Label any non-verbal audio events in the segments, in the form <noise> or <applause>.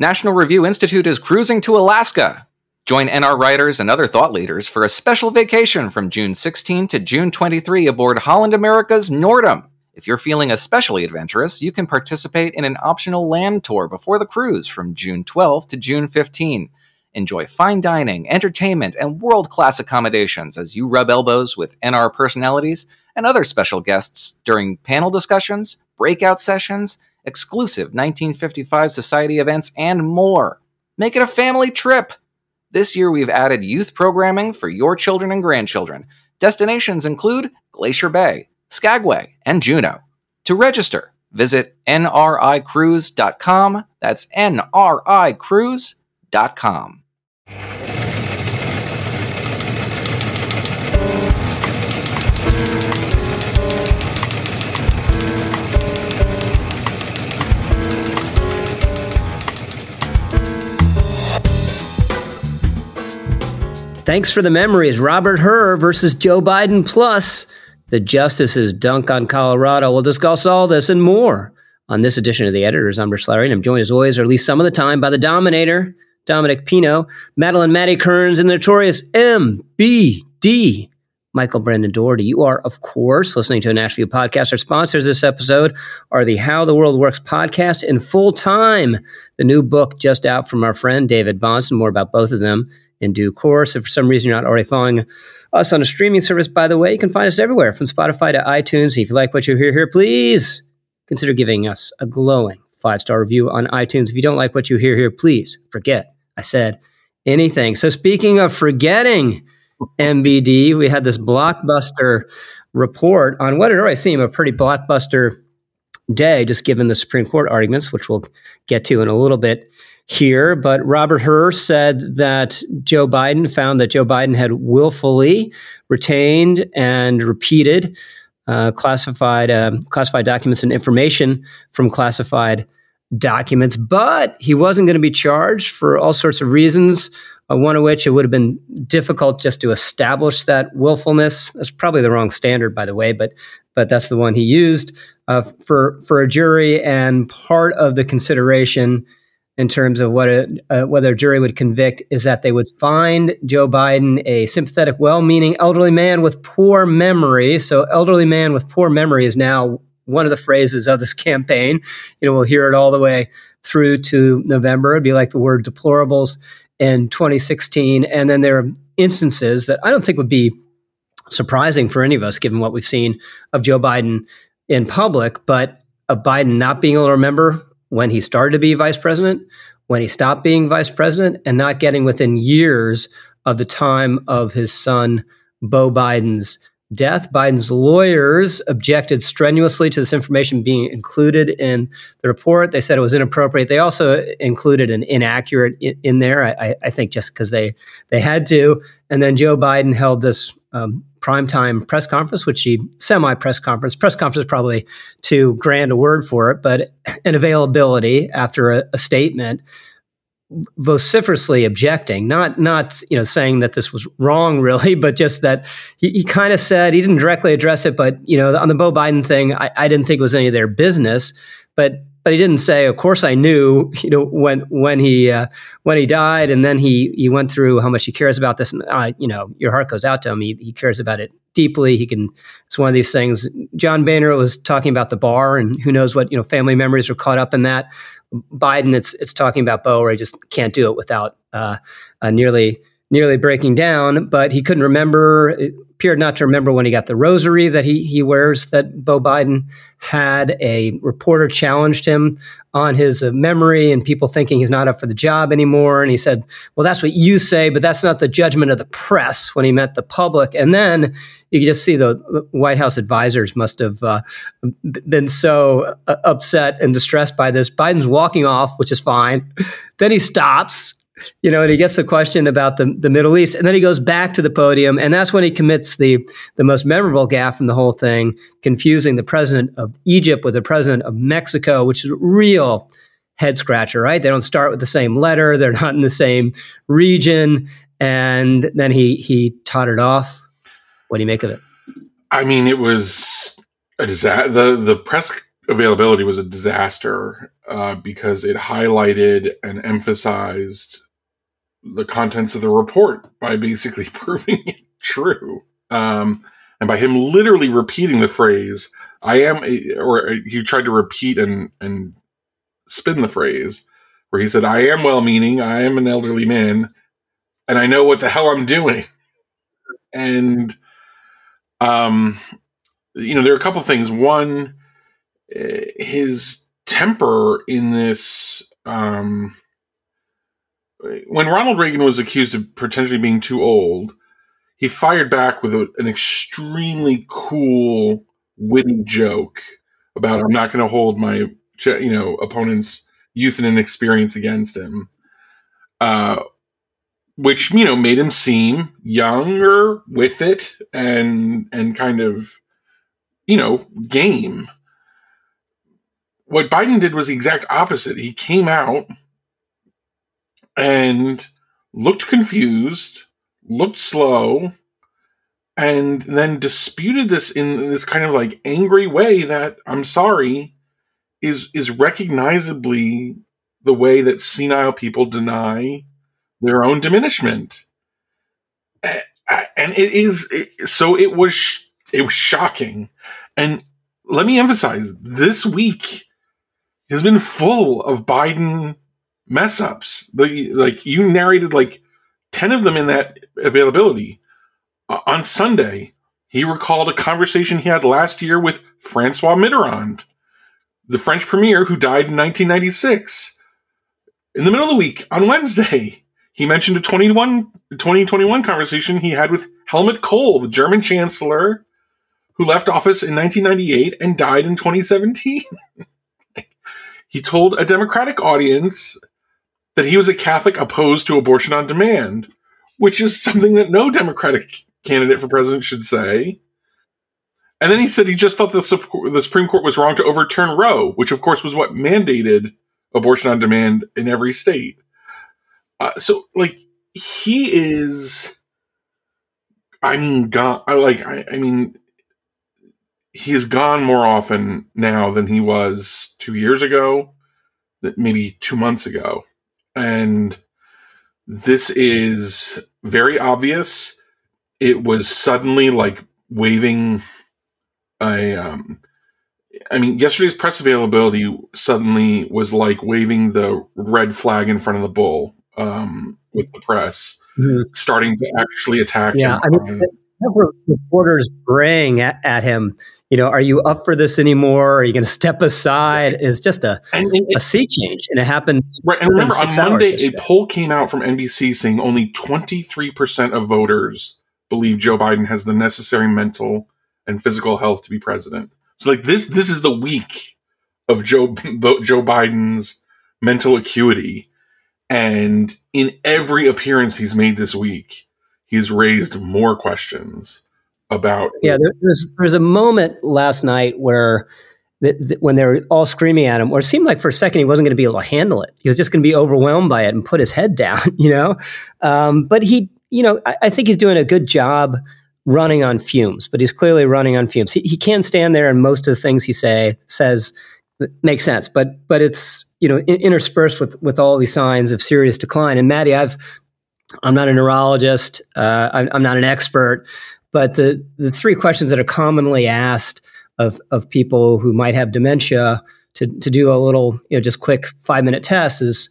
National Review Institute is cruising to Alaska. Join NR writers and other thought leaders for a special vacation from June 16 to June 23 aboard Holland America's Noordam. If you're feeling especially adventurous, you can participate in an optional land tour before the cruise from June 12 to June 15. Enjoy fine dining, entertainment, and world class accommodations as you rub elbows with NR personalities and other special guests during panel discussions, breakout sessions, exclusive 1955 Society events, and more. Make it a family trip. This year, we've added youth programming for your children and grandchildren. Destinations include Glacier Bay, Skagway, and Juneau. To register, visit nricruise.com. That's nricruise.com. Thanks for the memories. Robert Hur versus Joe Biden plus the justices dunk on Colorado. We'll discuss all this and more on this edition of the editors. I'm Rich Lowry, and I'm joined as always, or at least some of the time, by the Dominator, Dominic Pino, Madeleine Maddy Kearns, and the notorious MBD, Michael Brendan Dougherty. You are, of course, listening to a National Review podcast. Our sponsors this episode are the How the World Works podcast in full time, the new book just out from our friend David Bahnsen. More about both of them in due course. If for some reason you're not already following us on a streaming service, by the way, you can find us everywhere from Spotify to iTunes. If you like what you hear here, please consider giving us a glowing five star review on iTunes. If you don't like what you hear here, please forget I said anything. So, speaking of forgetting MBD, we had this blockbuster report on what had already seemed a pretty blockbuster day, just given the Supreme Court arguments, which we'll get to in a little bit here, but Robert Hur said that Joe Biden found that Joe Biden had willfully retained and repeated uh, classified uh, classified documents and information from classified documents, but he wasn't going to be charged for all sorts of reasons. Uh, one of which it would have been difficult just to establish that willfulness. That's probably the wrong standard, by the way, but but that's the one he used uh, for for a jury. And part of the consideration in terms of what a, uh, whether a jury would convict is that they would find Joe Biden a sympathetic, well-meaning elderly man with poor memory. So, elderly man with poor memory is now one of the phrases of this <laughs> campaign. You know, we'll hear it all the way through to November. It'd be like the word deplorables in 2016, and then there are instances that I don't think would be surprising for any of us, given what we've seen of Joe Biden in public, but of Biden not being able to remember when he started to be vice president, when he stopped being vice president, and not getting within years of the time of his son, Beau Biden's death. Biden's lawyers objected strenuously to this information being included in the report. They said it was inappropriate. They also included an inaccurate in, in there, I, I, think, just because they, they had to. And then Joe Biden held this um, primetime press conference, which he semi press conference, press conference probably too grand a word for it, but an availability after a, a statement vociferously objecting, not not you know saying that this was wrong <laughs> really, but just that he, he kind of said he didn't directly address it, but you know on the Beau Biden thing, I, I didn't think it was any of their business, but but he didn't say, of course I knew, <laughs> you know, when when he uh, when he died, and then he he went through how much he cares about this, and uh, you know, your heart goes out to him. He, he cares about it deeply. He can. It's one of these things. John Boehner was talking about the bar, and who knows what you know, family memories are caught up in that. Biden, it's it's talking about Beau, where he just can't do it without uh, nearly nearly breaking down. But he couldn't remember. Appeared not to remember when he got the rosary that he he wears that Beau Biden had. A reporter challenged him on his uh, memory and people thinking he's not up for the job anymore. And he said, "Well, that's what you say, but that's not the judgment of the press." When he met the public, and then you just see the, the White House advisors must have uh, been so uh, upset and distressed by this. Biden's walking off, which is fine. <laughs> then he stops you know, and he gets a question about the, the Middle East, and then he goes back to the podium, and that's when he commits the the most memorable gaffe in the whole thing, confusing the president of Egypt with the president of Mexico, which is a real head scratcher, right? They don't start with the same letter, they're not in the same region, and then he he tottered off. What do you make of it? I mean, it was a disaster. The the press availability was a disaster uh, because it highlighted and emphasized the contents of the report by basically <laughs> proving it true. Um, and by him literally repeating the phrase, I am, a, or he tried to repeat and, and spin the phrase where he said, I am well meaning, I am an elderly man, and I know what the hell I'm doing. And, um, you know, there are a couple things. One, eh, his temper in this, um, when Ronald Reagan was accused of potentially being too old, he fired back with a, an extremely cool, witty joke about I'm not going to hold my you know opponent's youth and inexperience against him, uh, which you know made him seem younger with it and and kind of you know game. What Biden did was the exact opposite. He came out and looked confused, looked slow, and then disputed this in this kind of like angry way that I'm sorry is is recognizably the way that senile people deny their own diminishment. And it is so it was it was shocking. And let me emphasize this week has been full of Biden mess ups. The, like you narrated like 10 of them in that availability. Uh, on Sunday, he recalled a conversation he had last year with Francois Mitterrand, the French premier who died in 1996. In the middle of the week, on Wednesday, he mentioned a 21, 2021 conversation he had with Helmut Kohl, the German chancellor, who left office in 1998 and died in 2017. <laughs> he told a Democratic audience that he was a Catholic opposed to abortion on demand, which is something that no Democratic candidate for president should say. And then he said he just thought the, the Supreme Court was wrong to overturn Roe, which of course was what mandated abortion on demand in every state. Uh, so, like, he is. I mean, gone. Like, I, I mean, he has gone more often now than he was two years ago, maybe two months ago. And this is very obvious. It was suddenly like waving a um I mean, yesterday's press availability suddenly was like waving the red flag in front of the bull um, with the press, mm-hmm. starting to actually attack yeah, him. I mean, reporters braying at, at him you know, are you up for this anymore? Are you going to step aside? It's just a, and, and, a sea change. And it happened. Right. And remember, on Monday, a poll came out from NBC saying only 23% of voters believe Joe Biden has the necessary mental and physical health to be president. So, like, this, this is the week of Joe, <laughs> Joe Biden's mental acuity. And in every appearance he's made this week, he's raised more questions about. Yeah, there, there's there's a moment last night where. when they were all screaming at him, or it seemed like for a second he wasn't going to be able to handle it. He was just going to be overwhelmed by it and put his head <laughs> down, you know. Um, but he, you know, I, I, think he's doing a good job running on fumes. But he's clearly running on fumes. He, he can stand there, and most of the things he say says make sense. But but it's you know interspersed with with all these signs of serious decline. And Maddy, I've I'm not a neurologist. Uh, I'm, I'm, not an expert, but the, the three questions that are commonly asked of, of people who might have dementia to, to do a little, you know, just quick five minute test is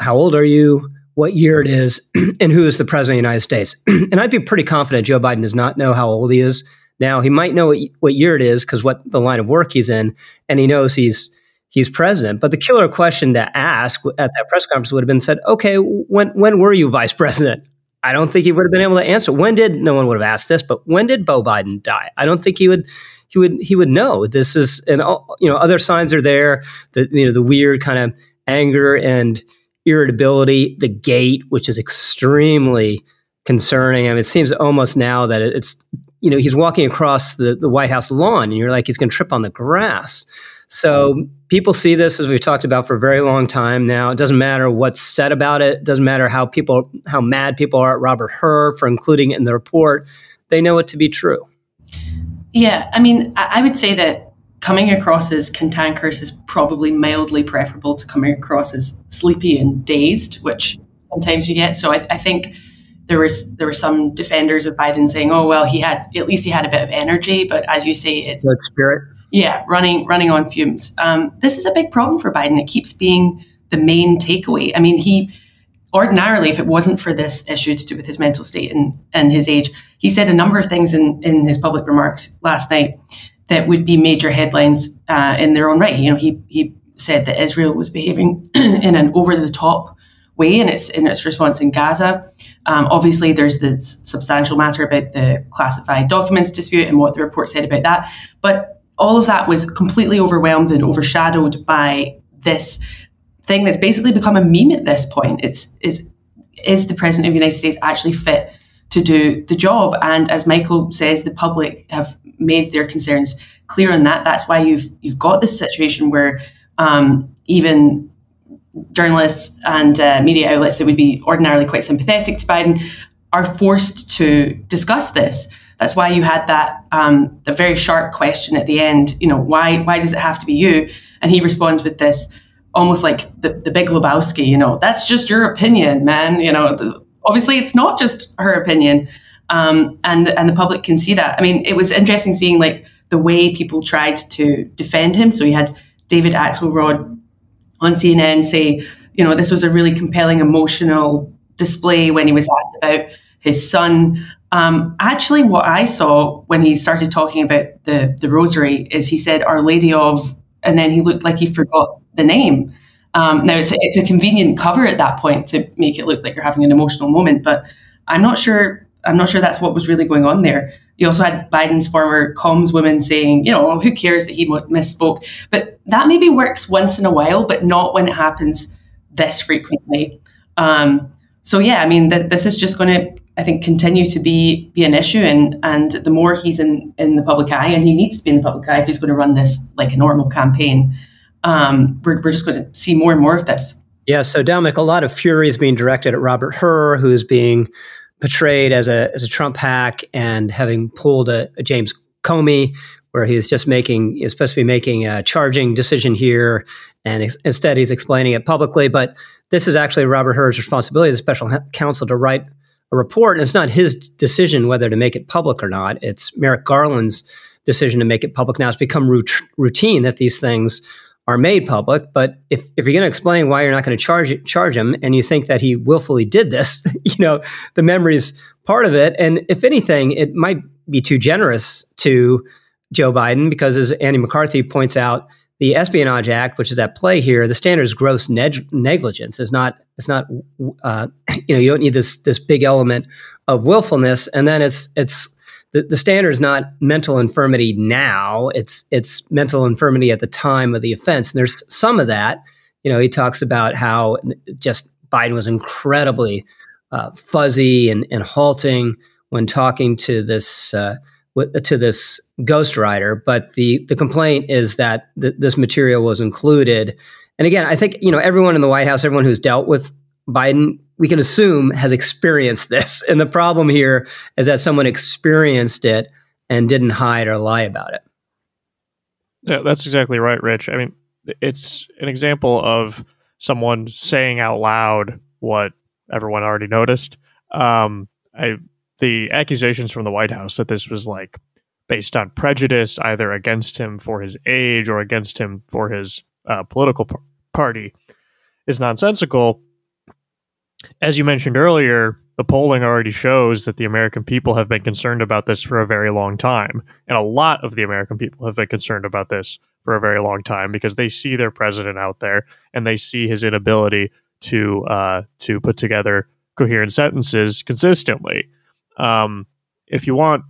how old are you? What year it is, <clears throat> and who is the president of the United States? <clears throat> and I'd be pretty confident Joe Biden does not know how old he is now. He might know what, what year it is because what the line of work he's in, and he knows he's he's president. But the killer question to ask at that press conference would have been said, okay, when when were you vice president? I don't think he would have been able to answer. When did no one would have asked this, but when did Beau Biden die? I don't think he would he would he would know. This is and all, you know other signs are there. The you know the weird kind of anger and irritability, the gait, which is extremely concerning. I mean, it seems almost now that it's you know he's walking across the the White House lawn, and you're like he's going to trip on the grass. So people see this as we've talked about for a very long time now. It doesn't matter what's said about it. It doesn't matter how people how mad people are at Robert Hur for including it in the report. They know it to be true. Yeah, I mean, I would say that coming across as cantankerous is probably mildly preferable to coming across as sleepy and dazed, which sometimes you get. So I, I think there was there were some defenders of Biden saying, "Oh well, he had at least he had a bit of energy," but as you say, it's Good spirit. Yeah, running running on fumes. Um, this is a big problem for Biden. It keeps being the main takeaway. I mean, he ordinarily, if it wasn't for this issue to do with his mental state and, and his age, he said a number of things in, in his public remarks last night that would be major headlines uh, in their own right. You know, he he said that Israel was behaving <clears throat> in an over the top way in its in its response in Gaza. Um, obviously, there's the substantial matter about the classified documents dispute and what the report said about that. But all of that was completely overwhelmed and overshadowed by this thing that's basically become a meme at this point. It's is is the president of the United States actually fit to do the job? And as Michael says, the public have made their concerns clear on that. That's why you've you've got this situation where um, even journalists and uh, media outlets that would be ordinarily quite sympathetic to Biden are forced to discuss this. That's why you had that um, the very sharp question at the end. You know, why why does it have to be you? And he responds with this almost like the, the big Lebowski. You know, that's just your opinion, man. You know, the, obviously it's not just her opinion, um, and and the public can see that. I mean, it was interesting seeing like the way people tried to defend him. So he had David Axelrod on CNN say, you know, this was a really compelling emotional display when he was asked about his son. Um, actually, what I saw when he started talking about the the rosary is he said Our Lady of, and then he looked like he forgot the name. Um, now it's a, it's a convenient cover at that point to make it look like you're having an emotional moment, but I'm not sure. I'm not sure that's what was really going on there. You also had Biden's former comms woman saying, you know, who cares that he misspoke? But that maybe works once in a while, but not when it happens this frequently. Um, so yeah, I mean, th- this is just going to, I think, continue to be be an issue, and and the more he's in in the public eye, and he needs to be in the public eye if he's going to run this like a normal campaign. Um, we're we're just going to see more and more of this. Yeah. So Dominic, a lot of fury is being directed at Robert Hur, who's being portrayed as a as a Trump hack and having pulled a, a James Comey, where he's just making is supposed to be making a charging decision here, and ex- instead he's explaining it publicly. But this is actually Robert Hur's responsibility as special counsel to write a report, and it's not his decision whether to make it public or not. It's Merrick Garland's decision to make it public. Now it's become routine that these things are made public. But if, if you're going to explain why you're not going to charge charge him, and you think that he willfully did this, <laughs> you know the memory is part of it. And if anything, it might be too generous to Joe Biden because, as Andy McCarthy points out, the Espionage Act, which is at play here, the standard is gross neg- negligence. Is not it's not uh, <clears throat> you know you don't need this this big element of willfulness, and then it's it's the, the standard is not mental infirmity now. It's it's mental infirmity at the time of the offense. And there's some of that. You know he talks about how just biden was incredibly uh, fuzzy and, and halting when talking to this uh, to this ghostwriter but the the complaint is that th- this material was included and again i think you know everyone in the white house everyone who's dealt with biden we can assume has experienced <laughs> this. And the problem here is that someone experienced it and didn't hide or lie about it. Yeah, that's exactly right, Rich. I mean, it's an example of someone saying out loud what everyone already noticed. Um, I, the accusations from the White House that this was like based on prejudice, either against him for his age or against him for his uh, political p- party, is nonsensical as you mentioned earlier, the polling already shows that the American people have been concerned about this for a very long time. And a lot of the American people have been concerned about this for a very long time because they see their president out there and they see his inability to uh, to put together coherent sentences consistently. Um, if you want,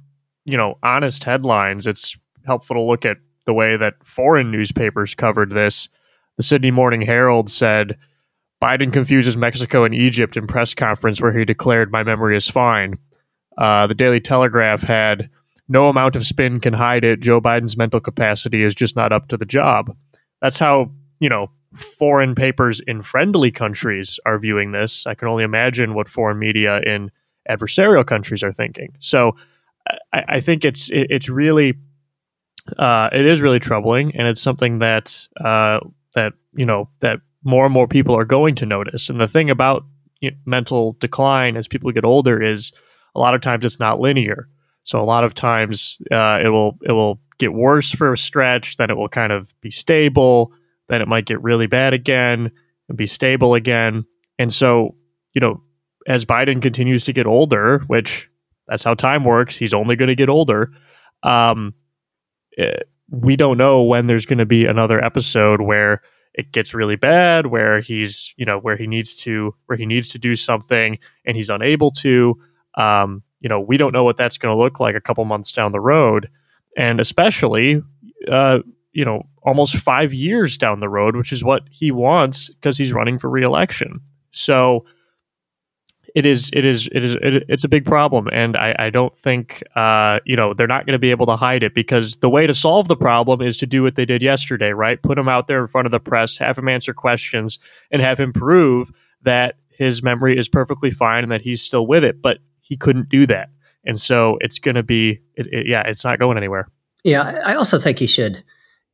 you know, honest headlines, it's helpful to look at the way that foreign newspapers covered this. The Sydney Morning Herald said Biden confuses Mexico and Egypt in press conference where he declared, My memory is fine. Uh, the Daily Telegraph had, No amount of spin can hide it. Joe Biden's mental capacity is just not up to the job. That's how, you know, foreign papers in friendly countries are viewing this. I can only imagine what foreign media in adversarial countries are thinking. So I, I think it's it's really uh, it is really troubling, and it's something that uh, that you know that more and more people are going to notice. And the thing about you know, mental decline as people get older is a lot of times it's not linear. So a lot of times uh, it will it will get worse for a stretch, then it will kind of be stable, then it might get really bad again and be stable again. And so, you know, as Biden continues to get older, which that's how time works, he's only going to get older. Um, it, eh, we don't know when there's going to be another episode where it gets really bad, where he's, you know, where he needs to, where he needs to do something and he's unable to. Um, you know, we don't know what that's going to look like a couple months down the road, and especially, uh, you know, almost five years down the road, which is what he wants because he's running for reelection. So it is, it is, it is, it, it's a big problem, and I, I don't think, uh, you know, they're not going to be able to hide it because the way to solve the problem is to do what they did yesterday, right? Put him out there in front of the press, have him answer questions, and have him prove that his memory is perfectly fine and that he's still with it. But he couldn't do that. And so it's going to be, it, it, yeah, it's not going anywhere. Yeah, I also think he should,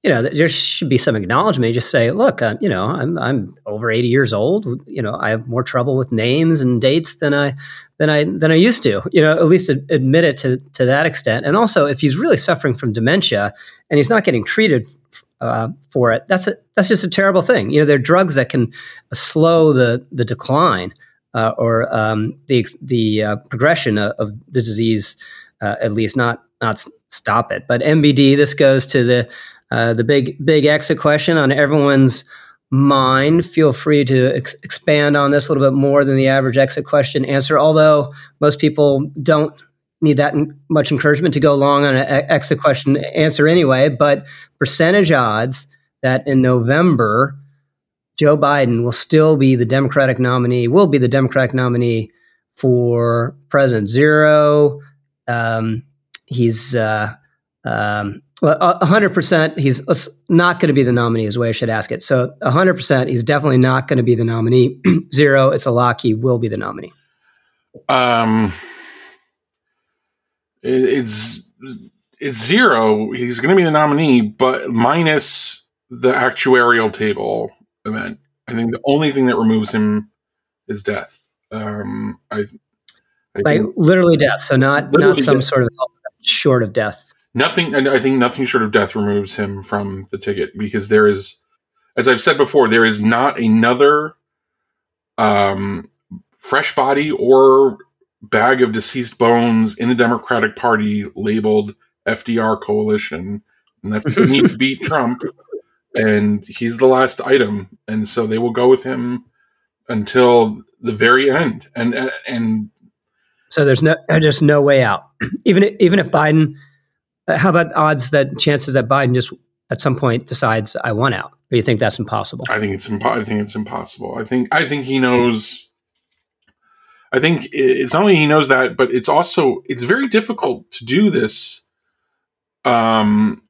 you know, there should be some acknowledgement. Just say, look, uh, you know, I'm I'm over 80 years old. You know, I have more trouble with names and dates than I than I than I used to. You know, at least admit it to to that extent. And also, if he's really suffering from dementia and he's not getting treated uh, for it, that's a that's just a terrible thing. You know, there are drugs that can slow the the decline uh, or um, the the uh, progression of, of, the disease, uh, at least not not stop it. But MBD, this goes to the uh, the big big exit question on everyone's mind. Feel free to ex- expand on this a little bit more than the average exit question answer. Although most people don't need that much encouragement to go long on an exit question answer anyway. But percentage odds that in November Joe Biden will still be the Democratic nominee, will be the Democratic nominee for president. Zero. Um, he's uh, um, well, 100%. He's not going to be the nominee, is the way I should ask it. So 100%, he's definitely not going to be the nominee. <clears throat> Zero, it's a lock. He will be the nominee. Um, it's it's zero. He's going to be the nominee, but minus the actuarial table event. I think the only thing that removes him is death. Um, I, I like literally death, so not not some death. sort of short of death. Nothing, and I think nothing short of death removes him from the ticket because there is, as I've said before, there is not another um, fresh body or bag of deceased bones in the Democratic Party labeled FDR coalition, and that's what need to <laughs> beat Trump and he's the last item, and so they will go with him until the very end. And and so there's no just no way out. <clears throat> even if, even if Biden, uh, how about odds that chances that Biden just at some point decides I want out? Or do you think that's impossible? I think it's impo- I think it's impossible. I think I think he knows. I think it's not only he knows that, but it's also it's very difficult to do this um,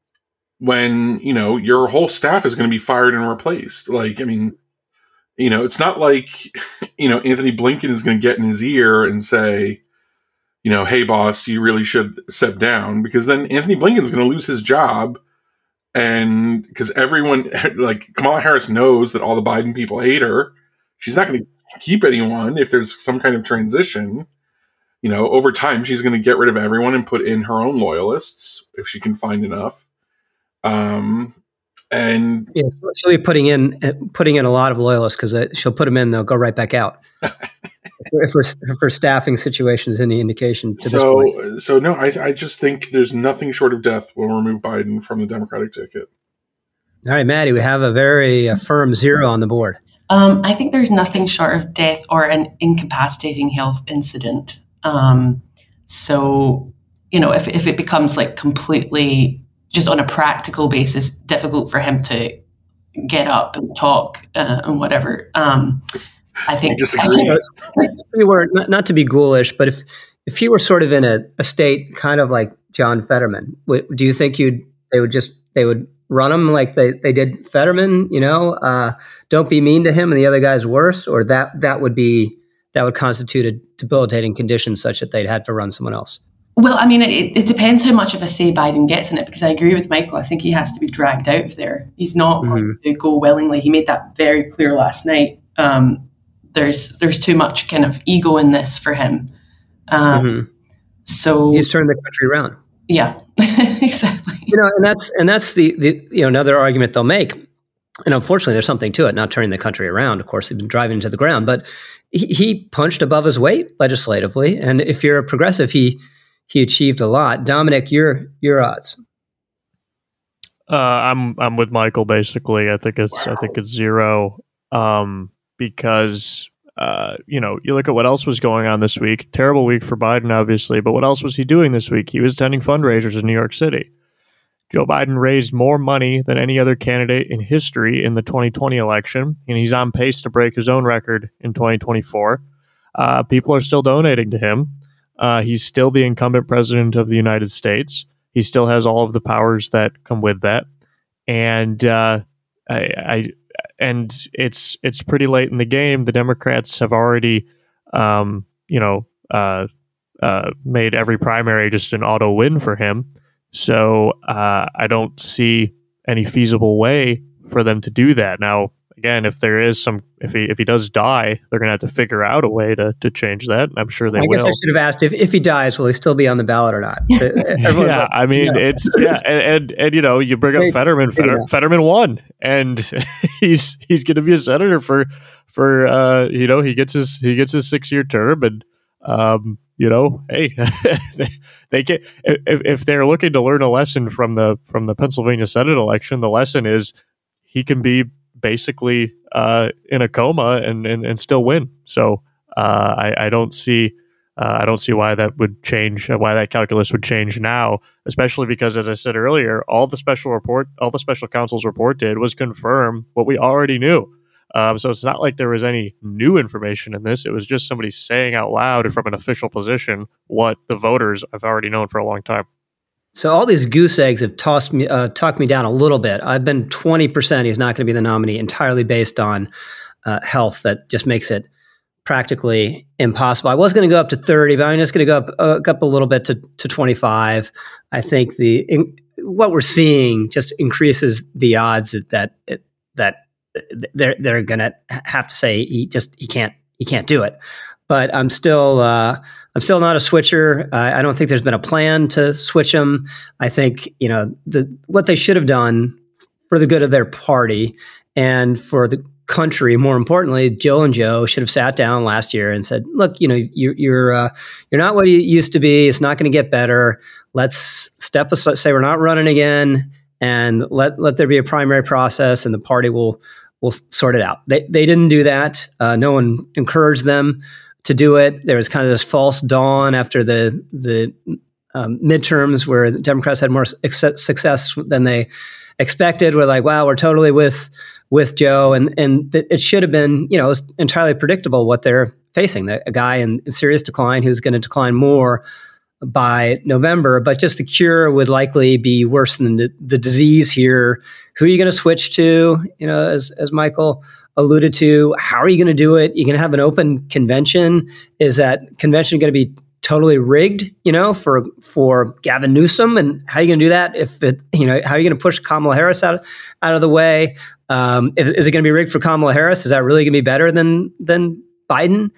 when you know your whole staff is going to be fired and replaced like i mean you know it's not like <laughs> you know antony blinken is going to get in his ear and say you know hey boss you really should step down because then antony blinken is going to lose his job and because everyone <laughs> like kamala harris knows that all the biden people hate her. She's not going to keep anyone if there's some kind of transition. You know over time she's going to get rid of everyone and put in her own loyalists if she can find enough. Um, and yeah, she'll be putting in putting in a lot of loyalists because uh, she'll put them in, they'll go right back out. <laughs> if, her, if her staffing situation is any indication to so, this point. So no, I, I just think there's nothing short of death will remove Biden from the Democratic ticket. All right, Maddy, we have a very uh, firm zero on the board. Um, I think there's nothing short of death or an incapacitating health incident. Um, so, you know, if, if it becomes like completely just on a practical basis difficult for him to get up and talk uh, and whatever. Um, I think. I think we were not, not, to be ghoulish, but if if he were sort of in a, a state kind of like John Fetterman, w- do you think you'd they would just they would run him like they, they did Fetterman? You know, uh, don't be mean to him, and the other guy's worse, or that that would be that would constitute a debilitating condition such that they'd had to run someone else. Well, I mean, it, it, depends how much of a say Biden gets in it because I agree with Michael. I think he has to be dragged out of there. He's not mm-hmm. going to go willingly. He made that very clear last night. Um, there's there's too much kind of ego in this for him. Um, mm-hmm. So he's turned the country around. Yeah, <laughs> exactly. You know, and that's and that's the, the you know another argument they'll make. And unfortunately, there's something to it. Not turning the country around. Of course, he's been driving to the ground, but he, he punched above his weight legislatively. And if you're a progressive, he he achieved a lot. Dominic, your your odds. Uh, I'm I'm with Michael. Basically, I think it's wow. I think it's zero um, because uh, you know you look at what else was going on this week. Terrible week for Biden, obviously, but what else was he doing this week? He was attending fundraisers in New York City. Joe Biden raised more money than any other candidate in history in the 2020 election, and he's on pace to break his own record in 2024. Uh, people are still donating to him. Uh, he's still the incumbent president of the United States. He still has all of the powers that come with that, and uh, I, I, and it's it's pretty late in the game. The Democrats have already, um, you know, uh, uh made every primary just an auto win for him. So uh, I don't see any feasible way for them to do that. Now, again, if there is some, if he if he does die, they're going to have to figure out a way to to change that. I'm sure they. I will. guess I should have asked if if he dies, will he still be on the ballot or not? <laughs> yeah, I mean yeah. it's yeah, <laughs> and, and, and you know you bring up Wait, Fetterman. Fetter, Fetterman won, and <laughs> he's he's going to be a senator for for uh, you know he gets his he gets his six year term and. Um, you know, hey, they, they get if, if they're looking to learn a lesson from the from the Pennsylvania Senate election, the lesson is he can be basically uh, in a coma and, and, and still win. So uh, I, I, don't see uh, I don't see why that would change, why that calculus would change now, especially because, as I said earlier, all the special report, all the special counsel's report did was confirm what we already knew. Um, so it's not like there was any new information in this. It was just somebody saying out loud from an official position what the voters have already known for a long time. So all these goose eggs have tossed me, uh, talked me down a little bit. I've been twenty percent. He's not going to be the nominee entirely based on uh, health. That just makes it practically impossible. I was going to go up to thirty, but I'm just going to go up, uh, up a little bit to, to twenty five. I think the in, what we're seeing just increases the odds that that, that they're they're going to have to say he just he can't he can't do it but I'm still uh, I'm still not a switcher. Uh, I don't think there's been a plan to switch him. I think you know the what they should have done for the good of their party and for the country. More importantly, Jill and Joe should have sat down last year and said, "Look, you know, you're you're, uh, you're not what you used to be. It's not going to get better. Let's step aside. Say we're not running again, and let let there be a primary process, and the party will." will sort it out. They, they didn't do that. Uh, no one encouraged them to do it. There was kind of this false dawn after the the um, midterms where the Democrats had more success than they expected. We're like, wow, we're totally with with Joe, and and it should have been, you know, entirely predictable what they're facing. A guy in serious decline who's going to decline more by November, but just the cure would likely be worse than the, the disease here. Who are you going to switch to? You know, as as Michael alluded to, how are you going to do it? You're going to have an open convention. Is that convention going to be totally rigged? You know, for for Gavin Newsom, and how are you going to do that? If it, you know, how are you going to push Kamala Harris out out of the way? Um, is, is it going to be rigged for Kamala Harris? Is that really going to be better than than Biden?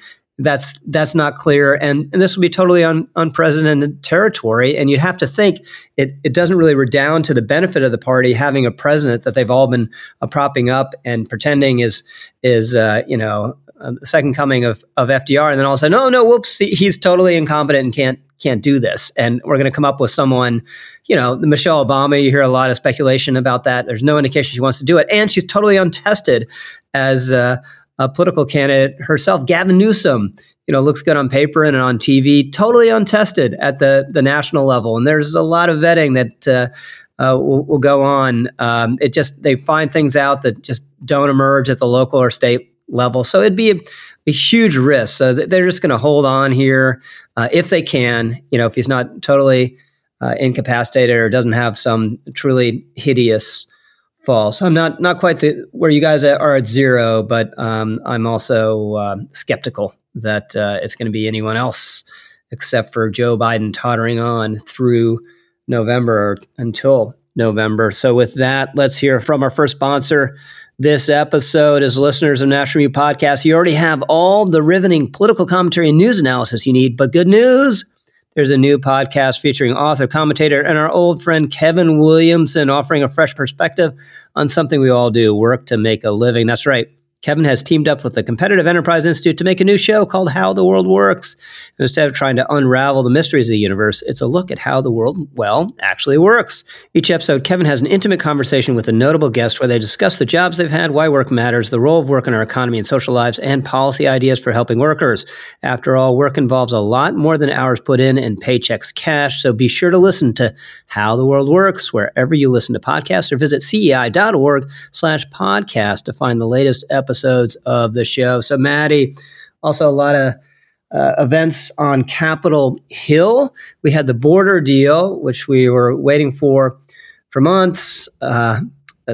That's that's not clear. And, and this will be totally un, unprecedented territory. And you'd have to think it, it doesn't really redound to the benefit of the party having a president that they've all been uh, propping up and pretending is is uh, you know uh, the second coming of, of FDR and then all of a sudden oh no whoops he's totally incompetent and can't can't do this. And we're going to come up with someone you know Michelle Obama you hear a lot of speculation about that. There's no indication she wants to do it. And she's totally untested as uh, a political candidate herself, Gavin Newsom, you know, looks good on paper and on TV, totally untested at the the national level. And there's a lot of vetting that uh, uh, will, will, go on. Um, it just they find things out that just don't emerge at the local or state level. So it'd be a, a huge risk. So they're just going to hold on here uh, if they can. You know, if he's not totally uh, incapacitated or doesn't have some truly hideous false. I'm not not quite the where you guys are at zero, but um, I'm also uh, skeptical that uh, it's going to be anyone else except for Joe Biden tottering on through November until November. So, with that, let's hear from our first sponsor this episode. is listeners of National Review Podcast, you already have all the riveting political commentary and news analysis you need. But good news! There's a new podcast featuring author, commentator, and our old friend Kevin Williamson offering a fresh perspective on something we all do work to make a living. That's right. Kevin has teamed up with the Competitive Enterprise Institute to make a new show called How the World Works. And instead of trying to unravel the mysteries of the universe, it's a look at how the world, well, actually works. Each episode, Kevin has an intimate conversation with a notable guest where they discuss the jobs they've had, why work matters, the role of work in our economy and social lives, and policy ideas for helping workers. After all, work involves a lot more than hours put in and paychecks cash, so be sure to listen to How the World Works wherever you listen to podcasts or visit cei.org slash podcast to find the latest episode episodes of the show. So, Maddy, also a lot of uh, events on Capitol Hill. We had the border deal, which we were waiting for for months. Uh,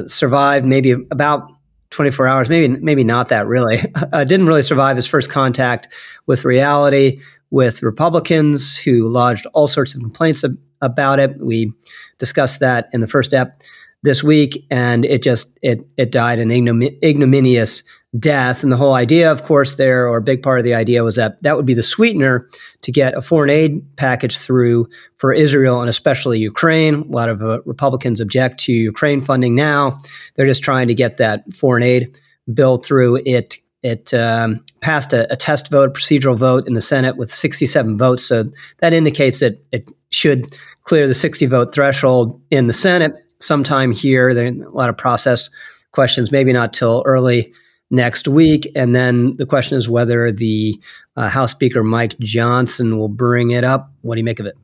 survived maybe about 24 hours, maybe maybe not that really. <laughs> Uh, didn't really survive his first contact with reality with Republicans who lodged all sorts of complaints ab- about it. We discussed that in the first ep this week, and it just it it died an ignom- ignominious death. And the whole idea, of course, there or a big part of the idea was that that would be the sweetener to get a foreign aid package through for Israel and especially Ukraine. A lot of uh, Republicans object to Ukraine funding now. They're just trying to get that foreign aid bill through. It it um, passed a, a, test vote, a procedural vote in the Senate with 67 votes. So that indicates that it should clear the 60 vote threshold in the Senate sometime here. There a lot of process questions, maybe not till early next week. And then the question is whether the uh, House Speaker Mike Johnson will bring it up. What do you make of it?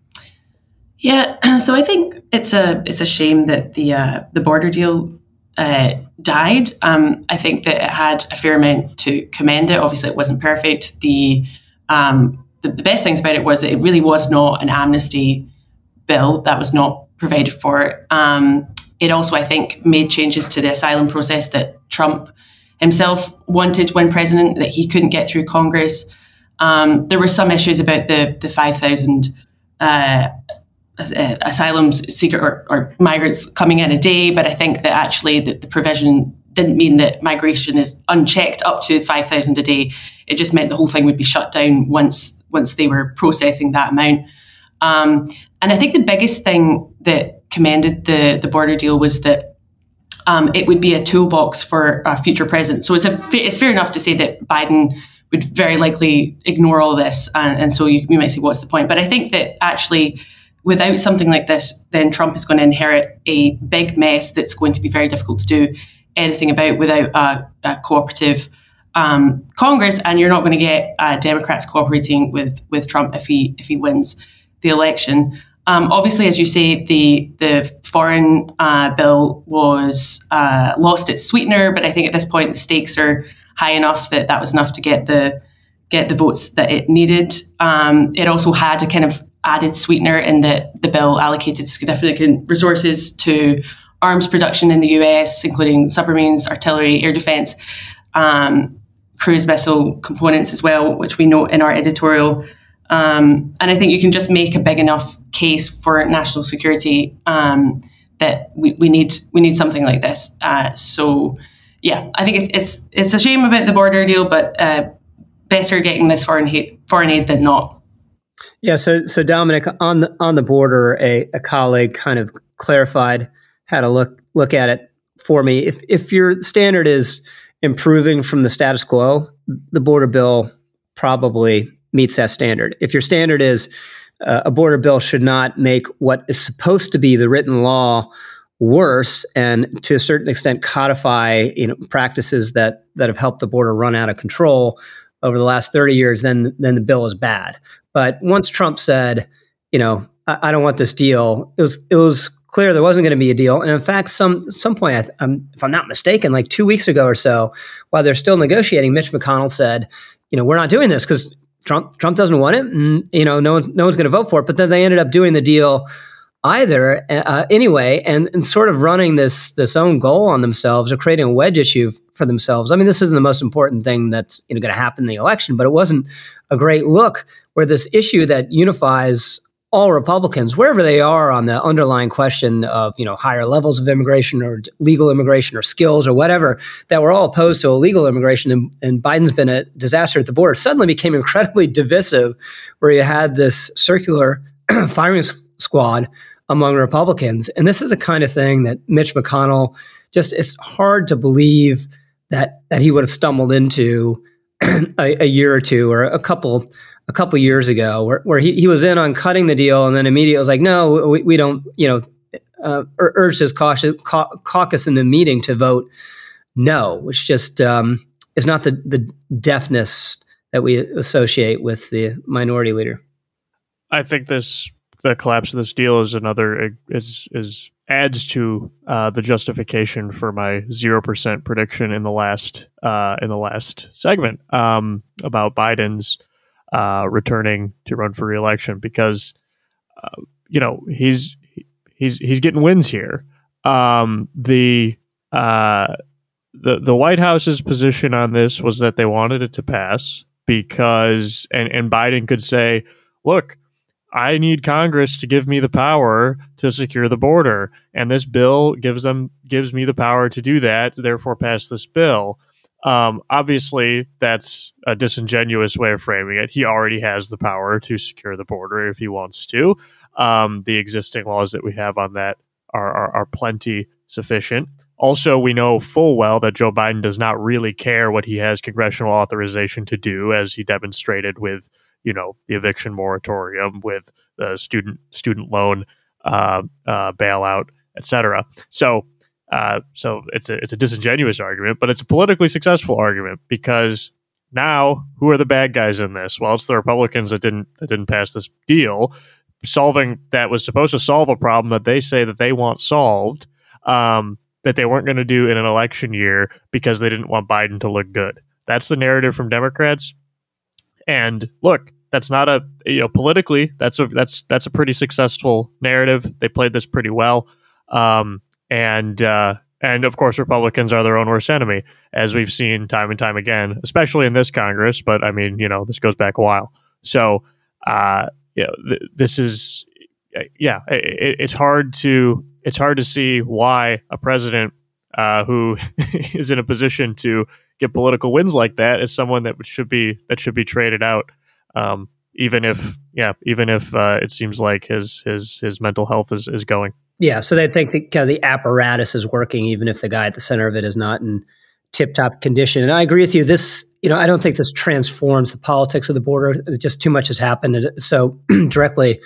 Yeah, <clears throat> so I think it's a it's a shame that the uh, the border deal uh, died. Um, I think that it had a fair amount to commend it. Obviously, it wasn't perfect. The um, the, the best things about it was that it really was not an amnesty bill. That was not provided for. Um, it also, I think, made changes to the asylum process that Trump himself wanted when president that he couldn't get through Congress. Um, there were some issues about the the five thousand uh, uh, seeker or, or, migrants coming in a day, but I think that actually the, the provision didn't mean that migration is unchecked up to five thousand a day. It just meant the whole thing would be shut down once once they were processing that amount. Um, and I think the biggest thing that commended the the border deal was that um, it would be a toolbox for a future president. So it's a it's fair enough to say that Biden would very likely ignore all this, and, and so you, you might say, what's the point? But I think that actually without something like this, then Trump is going to inherit a big mess that's going to be very difficult to do anything about without a, a cooperative um, Congress, and you're not going to get uh, Democrats cooperating with with Trump if he if he wins the election. Um, obviously, as you say, the the foreign uh, bill was uh, lost its sweetener, but I think at this point the stakes are high enough that that was enough to get the get the votes that it needed. Um, it also had a kind of added sweetener in that the bill allocated significant resources to arms production in the US, including submarines, artillery, air defense, um, cruise missile components as well, which we note in our editorial um, and I think you can just make a big enough case for national security um, that we, we need we need something like this. Uh, so yeah, I think it's it's it's a shame about the border deal, but uh, better getting this foreign aid, foreign aid than not. Yeah. So so Dominic on the on the border, a, a colleague kind of clarified how to look look at it for me. If if your standard is improving from the status quo, the border bill probably meets that standard. If your standard is uh, a border bill should not make what is supposed to be the written law worse and to a certain extent codify you know practices that that have helped the border run out of control over the last 30 years then then the bill is bad but once trump said you know i, I don't want this deal it was it was clear there wasn't going to be a deal and in fact some some point I'm, if i'm not mistaken like two weeks ago or so while they're still negotiating mitch mcconnell said you know we're not doing this because Trump Trump doesn't want it, and you know no one, no one's going to vote for it. But then they ended up doing the deal either uh, anyway, and, and sort of running this this own goal on themselves or creating a wedge issue for themselves. I mean, this isn't the most important thing that's you know, going to happen in the election, but it wasn't a great look where this issue that unifies all Republicans, wherever they are on the underlying question of you know higher levels of immigration or legal immigration or skills or whatever, that we're all opposed to illegal immigration, and, and Biden's been a disaster at the border, suddenly became <laughs> incredibly divisive, where you had this circular <clears throat> firing squad among Republicans, and this is the kind of thing that Mitch McConnell just it's hard to believe that that he would have stumbled into <clears throat> a, a year or two or a couple a couple years ago where, where he, he was in on cutting the deal and then immediately was like, no, we, we don't, you know, uh, urged his caucus, caucus in the meeting to vote no, which just um, is not the, the deafness that we associate with the minority leader. I think this the collapse of this deal is another is is adds to uh, the justification for my zero percent prediction in the last uh, in the last segment um, about Biden's uh, returning to run for reelection because uh, you know he's he's he's getting wins here. Um, the uh, the the White House's position on this was that they wanted it to pass because and and Biden could say, look. I need Congress to give me the power to secure the border, and this bill gives them gives me the power to do that. Therefore, pass this bill. Um, obviously, that's a disingenuous way of framing it. He already has the power to secure the border if he wants to. Um, the existing laws that we have on that are, are, are plenty sufficient. Also, we know full well that Joe Biden does not really care what he has congressional authorization to do, as he demonstrated with, you know, the eviction moratorium, with the student student loan uh, uh, bailout, etc. So uh, so it's a it's a disingenuous argument, but it's a politically successful argument because now who are the bad guys in this? Well, it's the Republicans that didn't that didn't pass this deal, solving that was supposed to solve a problem that they say that they want solved. Um, that they weren't going to do in an election year because they didn't want Biden to look good. That's the narrative from Democrats. And look, that's not a you know politically that's a that's that's a pretty successful narrative. They played this pretty well. Um, and uh, and of course Republicans are their own worst enemy, as we've seen time and time again, especially in this Congress. But I mean, you know, this goes back a while. So, uh, you know, th- this is, yeah, it, it's hard to it's hard to see why a president uh, who <laughs> is in a position to get political wins like that is someone that should be that should be traded out. Um, even if, yeah, even if uh, it seems like his his his mental health is, is going. Yeah, so they think the kind of the apparatus is working, even if the guy at the center of it is not in tip-top condition. And I agree with you. This, you know, I don't think this transforms the politics of the border. Just too much has happened, so <clears throat> directly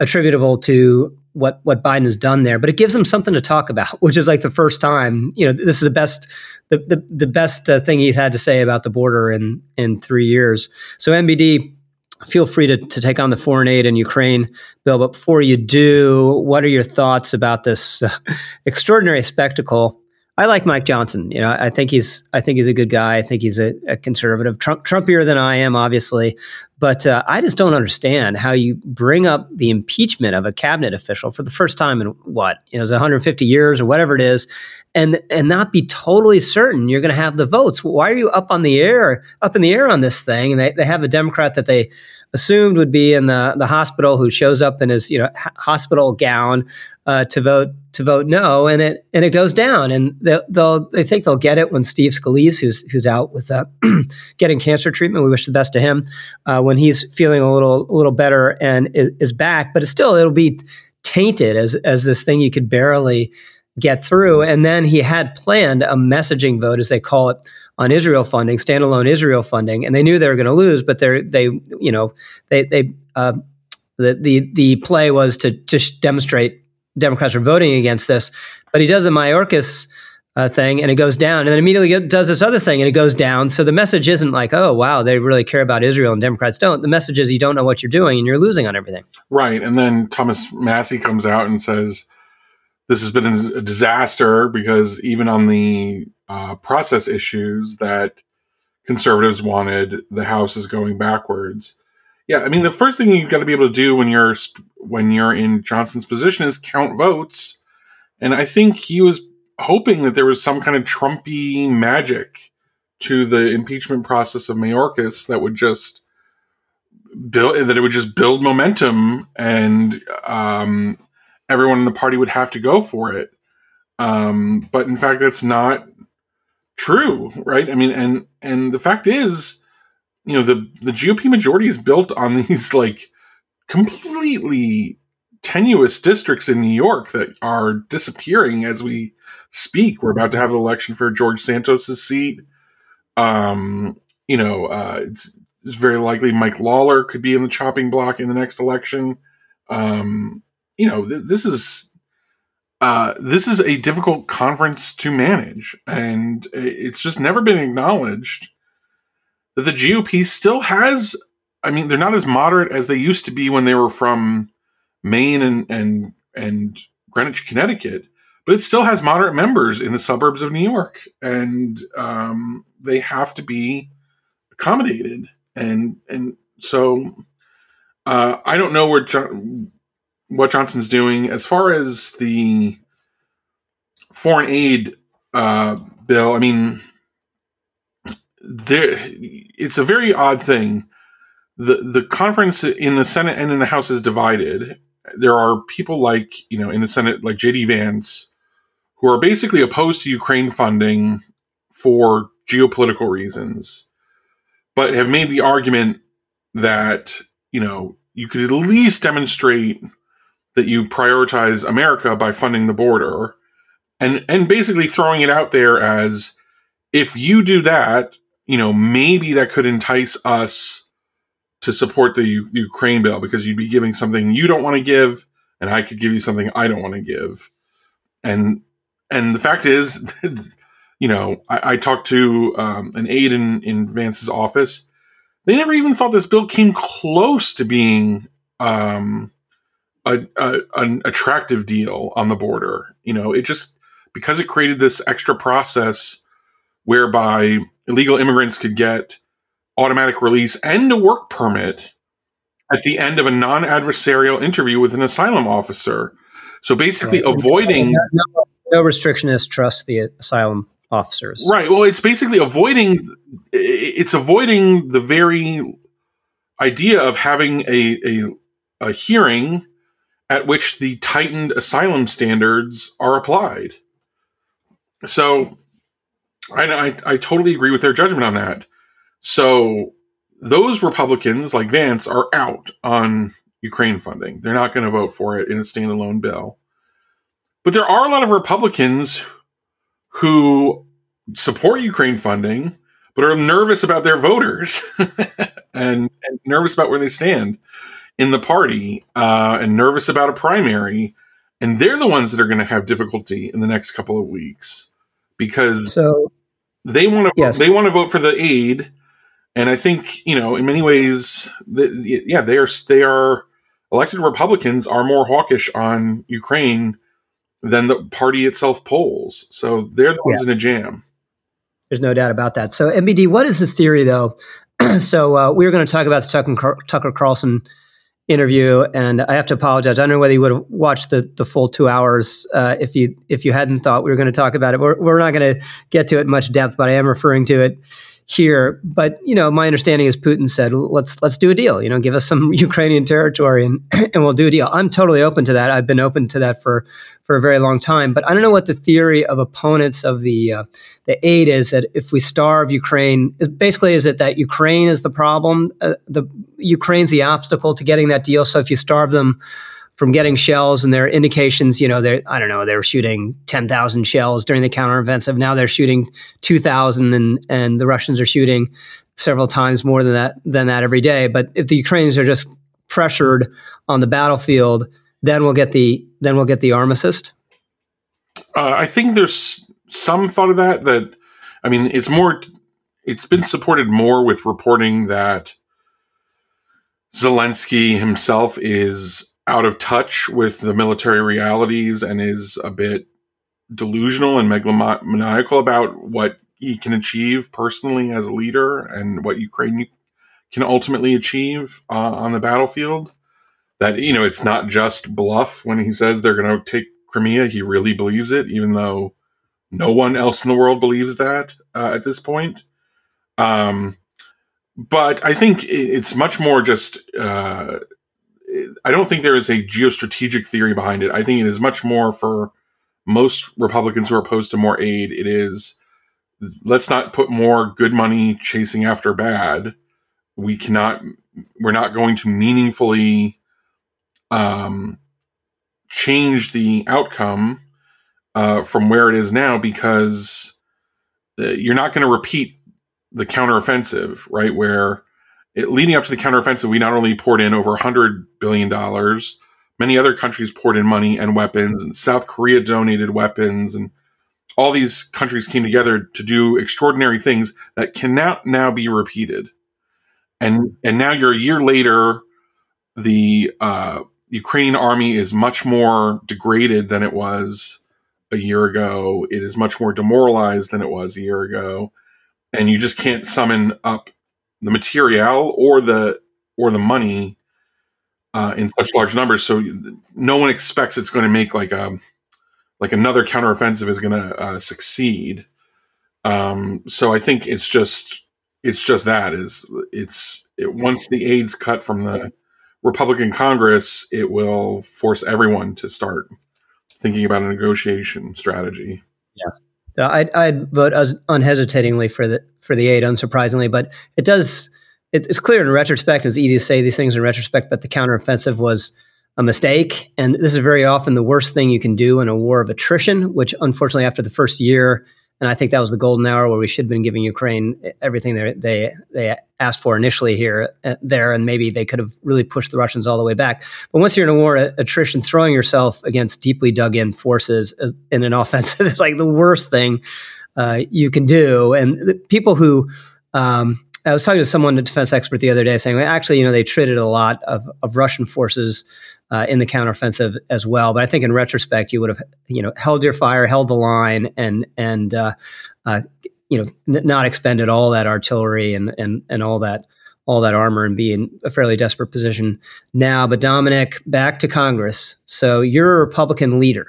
attributable to what what Biden has done there. But it gives them something to talk about, <laughs> which is like the first time. You know, this is the best the the, the best uh, thing he's had to say about the border in in three years. So MBD feel free to, to take on the foreign aid in Ukraine bill. But before you do, what are your thoughts about this uh, <laughs> extraordinary spectacle? I like Mike Johnson. You know, I think he's I think he's a good guy. I think he's a, a conservative, Trump Trumpier than I am, obviously. But uh, I just don't understand how you bring up the impeachment of a cabinet official for the first time in what you know, it's 150 years or whatever it is, and and not be totally certain you're going to have the votes. Why are you up on the air, up in the air on this thing? And they, they have a Democrat that they assumed would be in the, the hospital who shows up in his you know hospital gown uh, to vote to vote no, and it and it goes down, and they, they'll they think they'll get it when Steve Scalise, who's who's out with uh, <clears throat> getting cancer treatment, we wish the best to him, uh, when he's feeling a little a little better and is, is back, but it's still it'll be tainted as as this thing you could barely get through. And then he had planned a messaging vote, as they call it, on Israel funding, standalone Israel funding, and they knew they were going to lose, but they they you know they they uh, the the the play was to just demonstrate Democrats are voting against this. But he does a Mayorkas uh, thing and it goes down, and then immediately does this other thing and it goes down. So the message isn't like, oh wow, they really care about Israel and Democrats don't. The message is you don't know what you're doing and you're losing on everything. Right, and then Thomas Massie comes out and says this has been a disaster because even on the uh, process issues that conservatives wanted, the House is going backwards. Yeah, I mean, the first thing you've got to be able to do when you're when you're in Johnson's position is count votes, and I think he was hoping that there was some kind of Trumpy magic to the impeachment process of Mayorkas that would just build that it would just build momentum and um, everyone in the party would have to go for it. Um, but in fact, that's not true, right? I mean, and and the fact is, you know, the the GOP majority is built on these like completely tenuous districts in New York that are disappearing as we speak. We're about to have an election for George Santos's seat. Um, you know, uh, it's, it's, very likely Mike Lawler could be in the chopping block in the next election. Um, you know, th- this is uh, this is a difficult conference to manage, and it's just never been acknowledged that the GOP still has. I mean, they're not as moderate as they used to be when they were from Maine and and and Greenwich, Connecticut, but it still has moderate members in the suburbs of New York, and um, they have to be accommodated. And and so uh, I don't know where John, what Johnson's doing as far as the foreign aid uh, bill. I mean, there it's a very odd thing. the The conference in the Senate and in the House is divided. There are people like you know in the Senate, like J.D. Vance, who are basically opposed to Ukraine funding for geopolitical reasons, but have made the argument that, you know, you could at least demonstrate that you prioritize America by funding the border and and basically throwing it out there as if you do that, you know, maybe that could entice us to support the U- Ukraine bill because you'd be giving something you don't want to give and I could give you something I don't want to give. And and the fact is, <laughs> you know, I, I talked to um, an aide in, in Vance's office. They never even thought this bill came close to being um, a, a, an attractive deal on the border. You know, it just because it created this extra process whereby illegal immigrants could get automatic release and a work permit at the end of a non-adversarial interview with an asylum officer. So basically, right. avoiding no restrictionist trust the asylum officers. Right. Well, it's basically avoiding it's avoiding the very idea of having a a, a hearing at which the tightened asylum standards are applied. So, I, I, I totally agree with their judgment on that. So, those Republicans like Vance are out on Ukraine funding. They're not going to vote for it in a standalone bill. But there are a lot of Republicans who support Ukraine funding, but are nervous about their voters <laughs> and, and, nervous about where they stand in the party uh, and nervous about a primary. And they're the ones that are going to have difficulty in the next couple of weeks because so, they want to yes. they want to vote for the aid. And I think you know, in many ways, the, yeah, they are they are elected Republicans are more hawkish on Ukraine than the party itself polls. So they're the ones yeah. in a jam. There's no doubt about that. So MBD, what is the theory though? <clears throat> so uh, we are going to talk about the Tucker, Tucker Carlson interview, and I have to apologize. I don't know whether you would have watched the, the full two hours uh, if you if you hadn't thought we were going to talk about it. We're, we're not going to get to it much depth, but I am referring to it here. But you know, my understanding is Putin said, "Let's let's do a deal. You know, give us some <laughs> Ukrainian territory, and <clears throat> and we'll do a deal." I'm totally open to that. I've been open to that for for a very long time. But I don't know what the theory of opponents of the uh, the aid is. That if we starve Ukraine, basically, is it that Ukraine is the problem? Uh, the Ukraine's the obstacle to getting that deal. So if you starve them from getting shells and there are indications, you know, they I don't know, they were shooting 10,000 shells during the counteroffensive. Now they're shooting 2,000 and, and the Russians are shooting several times more than that, than that every day. But if the Ukrainians are just pressured on the battlefield, then we'll get the, then we'll get the armistice. Uh, I think there's some thought of that, that, I mean, it's more, it's been supported more with reporting that Zelensky himself is out of touch with the military realities and is a bit delusional and megalomaniacal about what he can achieve personally as a leader and what Ukraine can ultimately achieve uh, on the battlefield. That you know, it's not just bluff when he says they're going to take Crimea. He really believes it, even though no one else in the world believes that uh, at this point. Um, but I think it's much more just. Uh, I don't think there is a geostrategic theory behind it. I think it is much more for most Republicans who are opposed to more aid. It is let's not put more good money chasing after bad. We cannot. We're not going to meaningfully um, change the outcome uh, from where it is now because uh, you're not going to repeat the counteroffensive, right? Where it, leading up to the counteroffensive, we not only poured in over $100 billion, many other countries poured in money and weapons, and South Korea donated weapons, and all these countries came together to do extraordinary things that cannot now be repeated. And and now you're a year later, the uh, Ukrainian army is much more degraded than it was a year ago. It is much more demoralized than it was a year ago, and you just can't summon up the material or the or the money uh, in such large numbers. So no one expects it's going to make like a like another counteroffensive is going to uh, succeed. Um, so I think it's just it's just that is it's it, once the aid's cut from the Republican Congress, it will force everyone to start thinking about a negotiation strategy. Yeah, Uh, I'd, I'd vote unhesitatingly for the for the aid, unsurprisingly. But it does it's clear in retrospect. It's easy to say these things in retrospect, but the counteroffensive was a mistake, and this is very often the worst thing you can do in a war of attrition. Which, unfortunately, after the first year, and I think that was the golden hour where we should have been giving Ukraine everything they they they asked for initially here uh, there, and maybe they could have really pushed the Russians all the way back. But once you're in a war, attrition, throwing yourself against deeply dug in forces in an <laughs> offensive is like the worst thing uh, you can do. And people who um, I was talking to someone, a defense expert, the other day, saying actually, you know, they treated a lot of, of Russian forces uh, in the counteroffensive as well. But I think in retrospect, you would have, you know, held your fire, held the line, and and uh, uh, you know, n- not expended all that artillery and and and all that all that armor and be in a fairly desperate position now. But Dominic, back to Congress. So you're a Republican leader,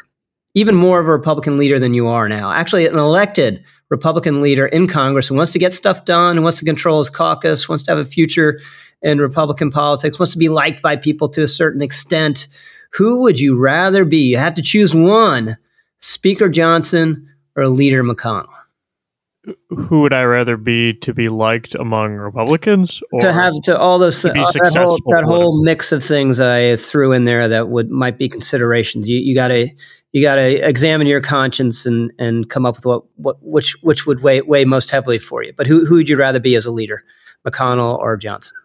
even more of a Republican leader than you are now. Actually, an elected Republican leader in Congress who wants to get stuff done, who wants to control his caucus, wants to have a future in Republican politics, wants to be liked by people to a certain extent. Who would you rather be? You have to choose one Speaker Johnson or Leader McConnell. Who would I rather be to be liked among Republicans? Or to have to all those to that, whole, that whole mix of things I threw in there that would might be considerations. You you got to you got to examine your conscience and and come up with what, what which which would weigh weigh most heavily for you. But who who would you rather be as a leader, McConnell or Johnson?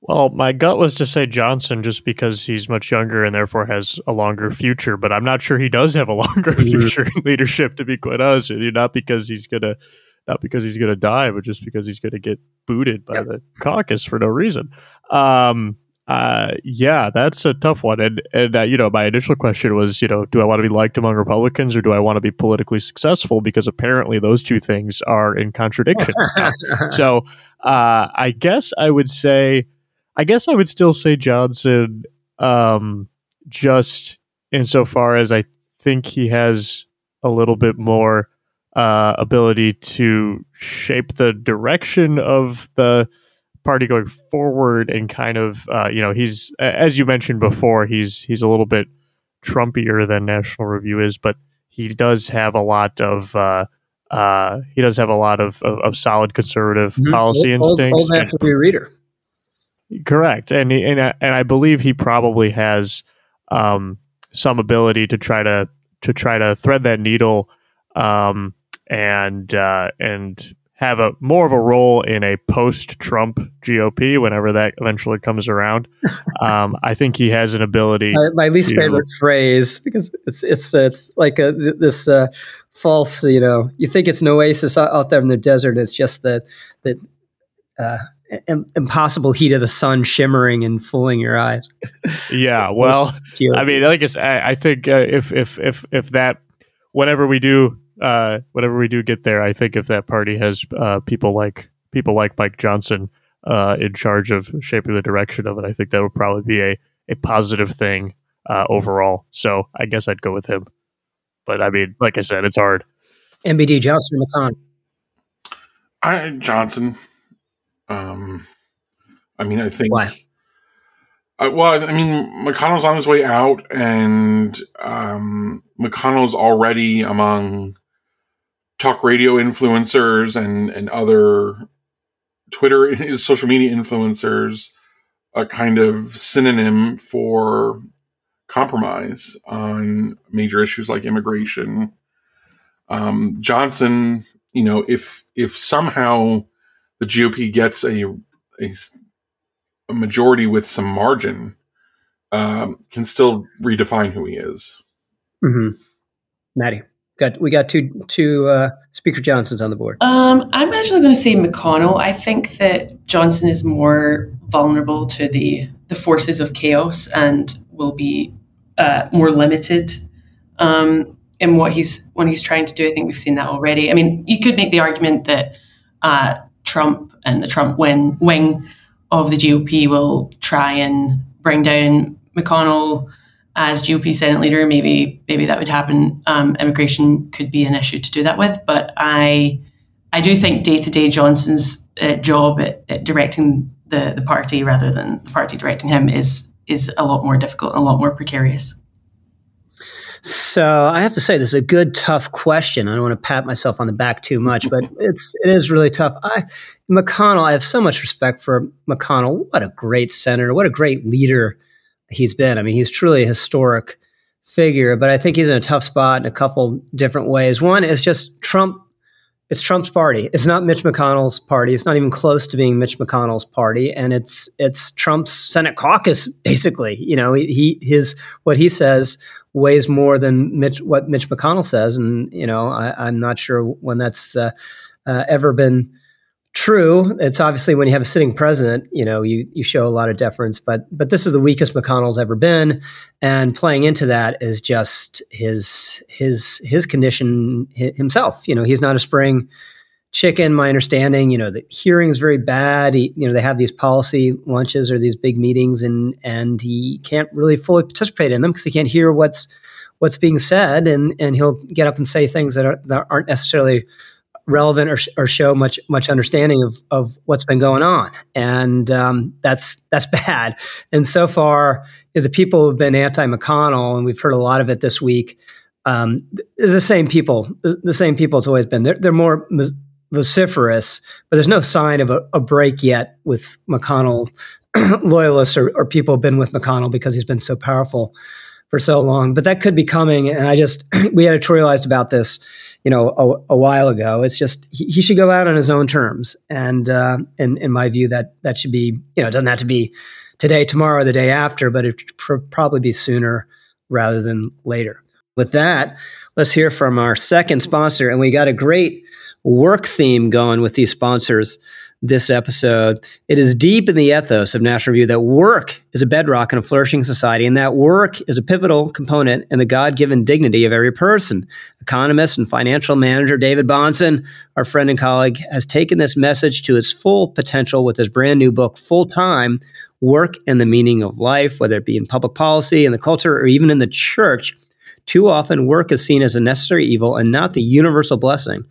Well, my gut was to say Johnson just because he's much younger and therefore has a longer future, but I'm not sure he does have a <laughs> longer mm-hmm. future in leadership to be quite honest with you. Not because he's gonna not because he's gonna die, but just because he's gonna get booted by yep. the caucus for no reason. Um, uh, yeah, that's a tough one. And and uh, you know, my initial question was, you know, do I want to be liked among Republicans or do I want to be politically successful? Because apparently those two things are in contradiction. <laughs> so uh, I guess I would say, I guess I would still say Johnson, um, just insofar as I think he has a little bit more uh, ability to shape the direction of the party going forward and kind of uh, you know he's as you mentioned before he's he's a little bit Trumpier than National Review is, but he does have a lot of uh, uh, he does have a lot of, of, of solid conservative mm-hmm. policy old, instincts. Old, old be a reader. Correct, and and and I believe he probably has um, some ability to try to to try to thread that needle um, and uh, and have a more of a role in a post-Trump GOP whenever that eventually comes around. <laughs> Um, I think he has an ability. my, my least to, favorite phrase because it's it's it's like a, this uh, false. You know, you think it's an oasis out there in the desert. It's just the the uh, impossible heat of the sun shimmering and fooling your eyes. yeah, <laughs> well, I mean, I guess I, I think uh, if if if if that whenever we do uh, whenever we do get there, I think if that party has uh, people like people like Mike Johnson uh, in charge of shaping the direction of it, I think that would probably be a, a positive thing uh, overall. So I guess I'd go with him. But I mean, like I said, it's hard. MBD Johnson McConnell. I Johnson. Um, I mean, I think. Why? Uh, well, I mean, McConnell's on his way out, and um, McConnell's already among talk radio influencers and and other Twitter, <laughs> social media influencers, a kind of synonym for compromise on major issues like immigration. Um, Johnson, you know, if if somehow the GOP gets a a, a majority with some margin, um, can still redefine who he is. Mm-hmm. Maddy, got we got two two uh, Speaker Johnsons on the board. Um, I'm actually going to say McConnell. I think that Johnson is more vulnerable to the the forces of chaos and will be uh, more limited um, in what he's when he's trying to do. I think we've seen that already. I mean, you could make the argument that uh, Trump and the Trump wing wing of the GOP will try and bring down McConnell as GOP Senate leader. Maybe maybe that would happen. Um, immigration could be an issue to do that with, but I I do think day to day Johnson's uh, job at, at, directing the the party rather than the party directing him is is a lot more difficult, and a lot more precarious. So I have to say, this is a good, tough question. I don't want to pat myself on the back too much, but <laughs> it's it is really tough. I, McConnell, I have so much respect for McConnell. What a great senator! What a great leader he's been. I mean, he's truly a historic figure. But I think he's in a tough spot in a couple different ways. One is just Trump it's Trump's party. It's not Mitch McConnell's party. It's not even close to being Mitch McConnell's party, and it's it's Trump's Senate caucus basically. You know, he his what he says weighs more than Mitch what Mitch McConnell says, and you know, I, am not sure when that's uh, uh, ever been True, it's obviously when you have a sitting president, you know, you you show a lot of deference, but but this is the weakest McConnell's ever been, and playing into that is just his his his condition himself. You know, he's not a spring chicken. My understanding, you know, the hearing is very bad. He, you know, they have these policy lunches or these big meetings, and and he can't really fully participate in them because he can't hear what's what's being said, and and he'll get up and say things that, are, that aren't necessarily relevant or, or show much much understanding of of what's been going on, and um, that's that's <laughs> bad. And so far, you know, the people who've been anti McConnell, and we've heard a lot of it this week, um, the same people. The, same people it's always been. They're they're more vociferous, but there's no sign of a, a break yet with McConnell <clears throat> loyalists or, or people have been with McConnell because he's been so powerful for so long. But that could be coming, and I just <clears throat> we editorialized about this you know, a, a while ago. It's just he, he, should go out on his own terms, and uh, in in my view, that that should be you know, it doesn't have to be today, tomorrow, the day after, but it pr- probably be sooner rather than later. With that, let's hear from our second sponsor, and we got a great work theme going with these sponsors this episode. It is deep in the ethos of National Review that work is a bedrock in a flourishing society, and that work is a pivotal component in the God given dignity of every person. Economist and financial manager David Bahnsen, our friend and colleague, has taken this message to its full potential with his brand new book, Full Time Work and the Meaning of Life, whether it be in public policy, in the culture, or even in the church. Too often, work is seen as a necessary evil and not the universal blessing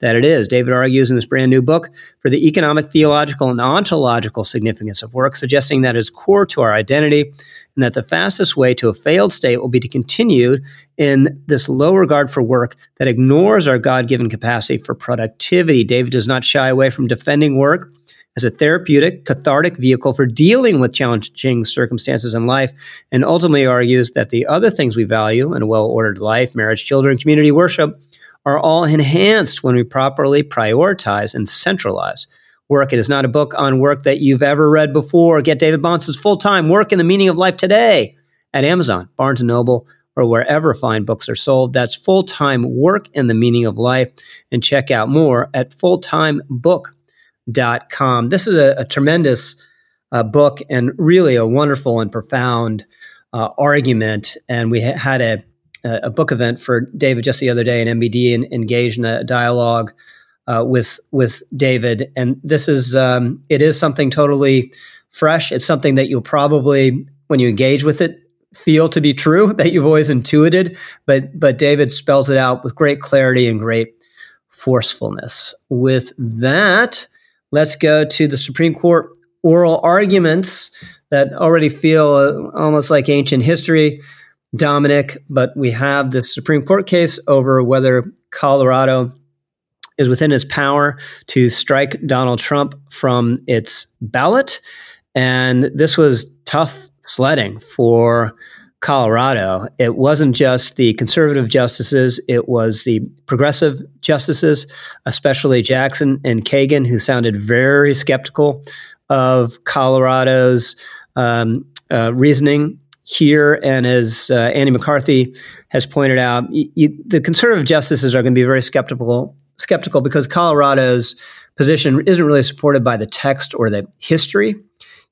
that it is. David argues in this brand new book for the economic, theological, and ontological significance of work, suggesting that it is core to our identity and that the fastest way to a failed state will be to continue in this low regard for work that ignores our God given capacity for productivity. David does not shy away from defending work as a therapeutic, cathartic vehicle for dealing with challenging circumstances in life, and ultimately argues that the other things we value in a well ordered life, marriage, children, community, worship, are all enhanced when we properly prioritize and centralize work. It is not a book on work that you've ever read before. Get David Bahnsen's full time work in the meaning of life today at Amazon, Barnes and Noble, or wherever fine books are sold. That's full time work in the meaning of life. And check out more at fulltimebook.com. This is a, a tremendous uh, book and really a wonderful and profound uh, argument. And we ha- had a a book event for David just the other day, and MBD and engaged in a dialogue uh, with with David, and this is um, it is something totally fresh. It's something that you'll probably, when you engage with it, feel to be true <laughs> that you've always intuited. But but David spells it out with great clarity and great forcefulness. With that, let's go to the Supreme Court oral arguments that already feel uh, almost like ancient history. Dominic, but we have this Supreme Court case over whether Colorado is within its power to strike Donald Trump from its ballot. And this was tough sledding for Colorado. It wasn't just the conservative justices, it was the progressive justices, especially Jackson and Kagan, who sounded very skeptical of Colorado's um, uh, reasoning here. And as uh, Andy McCarthy has pointed out, the conservative justices are going to be very skeptical skeptical because Colorado's position isn't really supported by the text or the history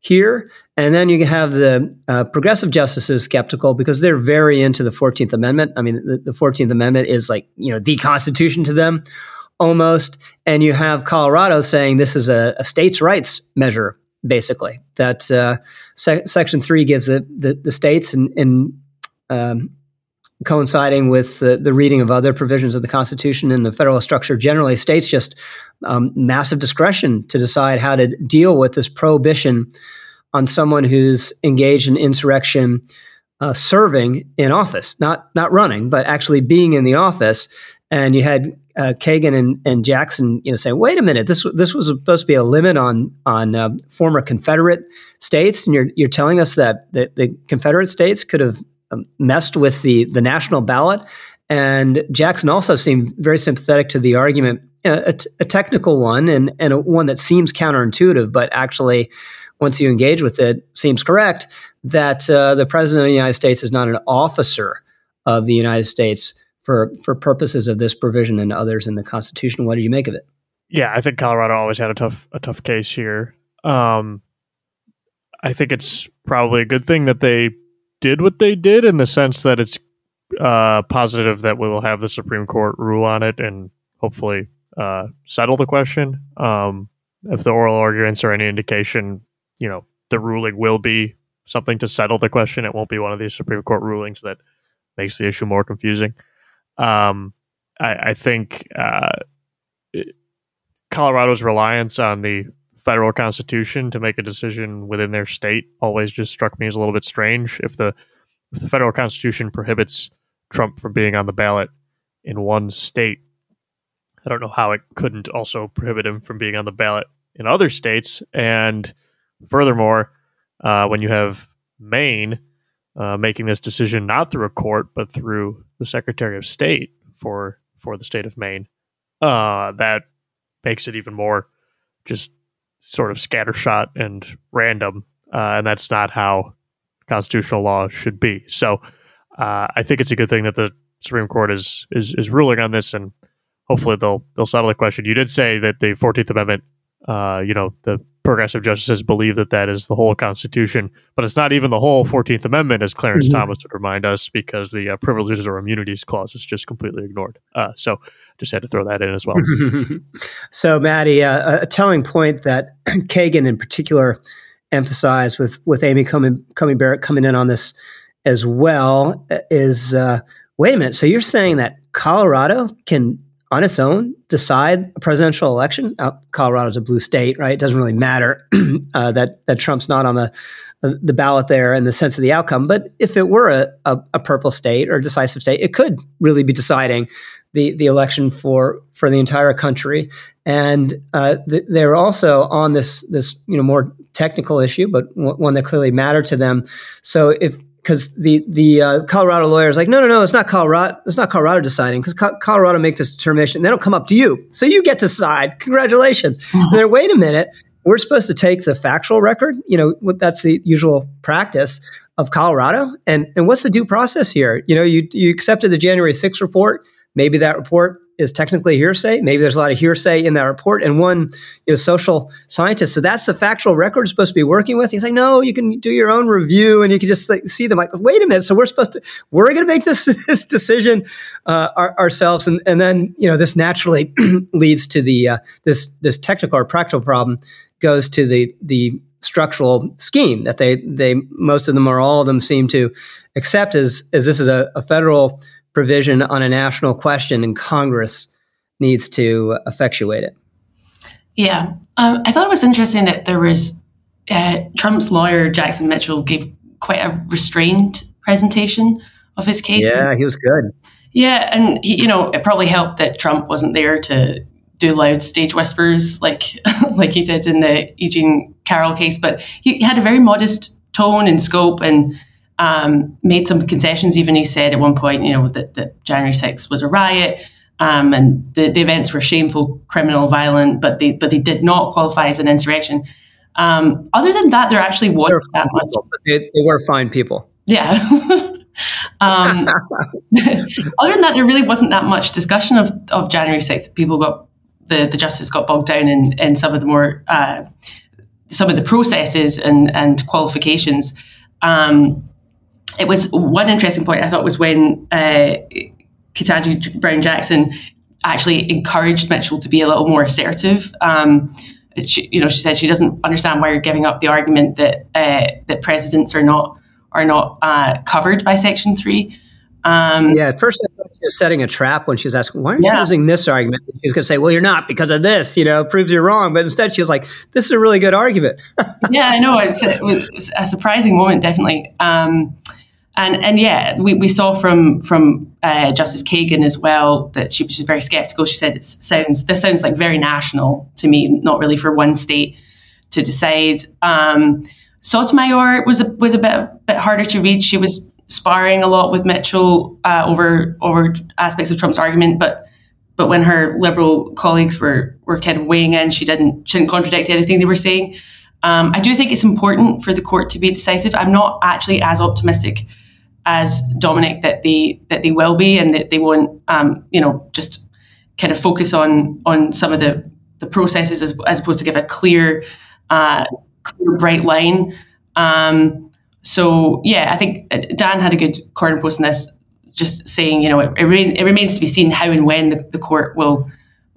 here. And then you have the uh, progressive justices skeptical because they're very into the 14th Amendment. I mean, the, the 14th Amendment is like, you know, the Constitution to them almost. And you have Colorado saying this is a, a states' rights measure, basically, that uh, se- Section 3 gives the, the, the states and, and um, coinciding with the, the, reading of other provisions of the Constitution and the federal structure generally, states just um, massive discretion to decide how to deal with this prohibition on someone who's engaged in insurrection, uh, serving in office, not not running, but actually being in the office. And you had uh, Kagan and, and Jackson, you know, saying, "Wait a minute, this this was supposed to be a limit on on uh, former Confederate states, and you're you're telling us that the, Confederate states could have um, messed with the the national ballot. And Jackson also seemed very sympathetic to the argument, a, a technical one and, and a, one that seems counterintuitive, but actually, once you engage with it, seems correct that uh, the president of the United States is not an officer of the United States for for purposes of this provision and others in the Constitution. What do you make of it? Yeah, I think Colorado always had a tough a tough case here. Um, I think it's probably a good thing that they did what they did in the sense that it's uh, positive that we will have the Supreme Court rule on it and hopefully uh, settle the question. Um, if the oral arguments are any indication, you know, the ruling will be something to settle the question. It won't be one of these Supreme Court rulings that makes the issue more confusing. Um, I, I, think uh, Colorado's reliance on the federal constitution to make a decision within their state always just struck me as a little bit strange. If the if the federal constitution prohibits Trump from being on the ballot in one state, I don't know how it couldn't also prohibit him from being on the ballot in other states. And furthermore, uh, when you have Maine uh, making this decision not through a court but through the Secretary of State for for the state of Maine, uh, that makes it even more just sort of scattershot and random, uh, and that's not how constitutional law should be. So uh, I think it's a good thing that the Supreme Court is is is ruling on this, and hopefully they'll they'll settle the question. You did say that the Fourteenth Amendment, uh, you know, the progressive justices believe that that is the whole Constitution, but it's not even the whole Fourteenth Amendment, as Clarence mm-hmm. Thomas would remind us, because the uh, privileges or immunities clause is just completely ignored. Uh, so, just had to throw that in as well. <laughs> so, Maddy, uh, a telling point that <clears throat> Kagan, in particular, emphasized with with Amy coming Coney Barrett coming in on this as well uh, is uh, wait a minute. So you're saying that Colorado can on its own decide a presidential election. Uh, Colorado's a blue state, right? It doesn't really matter <clears throat> uh, that that Trump's not on the the ballot there in the sense of the outcome. But if it were a, a, a purple state or a decisive state, it could really be deciding the the election for for the entire country. And uh, th- they're also on this this you know more technical issue, but w- one that clearly mattered to them. So if because the the uh, Colorado lawyer is like, no, no, no, it's not Colorado. It's not Colorado deciding because Co- Colorado make this determination. Then it'll come up to you, so you get to decide. Congratulations. Mm-hmm. They're wait a minute. We're supposed to take the factual record. You know, that's the usual practice of Colorado. And and what's the due process here? You know, you you accepted the January 6th report. Maybe that report is technically hearsay. Maybe there's a lot of hearsay in that report, and one is social scientist. So that's the factual record we're supposed to be working with. He's like, no, you can do your own review, and you can just like, see them. Like, wait a minute, so we're supposed to we're going to make this <laughs> this decision uh, our, ourselves, and and then you know this naturally <clears throat> leads to the uh, this this technical or practical problem goes to the the structural scheme that they they most of them or all of them seem to accept as as this is a, a federal provision on a national question and Congress needs to effectuate it. Yeah, um, I thought it was interesting that there was uh, Trump's lawyer Jonathan Mitchell gave quite a restrained presentation of his case. Yeah, he was good. Yeah, and he, you know, it probably helped that Trump wasn't there to do loud stage whispers like <laughs> like he did in the Eugene Carroll case, but he had a very modest tone and scope and um, made some concessions. Even he said at one point, you know, that, that January 6th was a riot. Um, and the, the, events were shameful, criminal, violent, but they but they did not qualify as an insurrection. Um, other than that, there actually wasn't that much. People, they, they, were fine people. Yeah. <laughs> um, <laughs> other than that, there really wasn't that much discussion of, of January 6th. People got the the justice got bogged down in in some of the more uh, some of the processes and and qualifications. Um, it was one interesting point I thought was when uh, Ketanji Brown Jackson actually encouraged Mitchell to be a little more assertive. Um, she, you know, she said she doesn't understand why you're giving up the argument that uh, that presidents are not are not uh, covered by Section Three. Um, yeah, at first I thought she was setting a trap when she was asking, "Why aren't yeah. you using this argument?" She was going to say, "Well, you're not because of this. You know, proves you're wrong." But instead, she was like, "This is a really good argument." <laughs> yeah, I know. It was, it was, a surprising moment, definitely. Um, and and yeah, we, we saw from from uh, Justice Kagan as well that she was very skeptical. She said it sounds this sounds like very national to me, not really for one state to decide. Um, Sotomayor was a, was a bit bit harder to read. She was sparring a lot with Mitchell uh, over over aspects of Trump's argument, but but when her liberal colleagues were were kind of weighing in, she didn't she didn't contradict anything they were saying. Um, I do think it's important for the court to be decisive. I'm not actually as optimistic as Dominic that they that they will be, and that they won't, um, you know, just kind of focus on on some of the the processes as, as opposed to give a clear, uh, clear bright line. Um, so yeah, I think uh, Dan had a good corner post on this, just saying you know it, it, it remains to be seen how and when the, the court will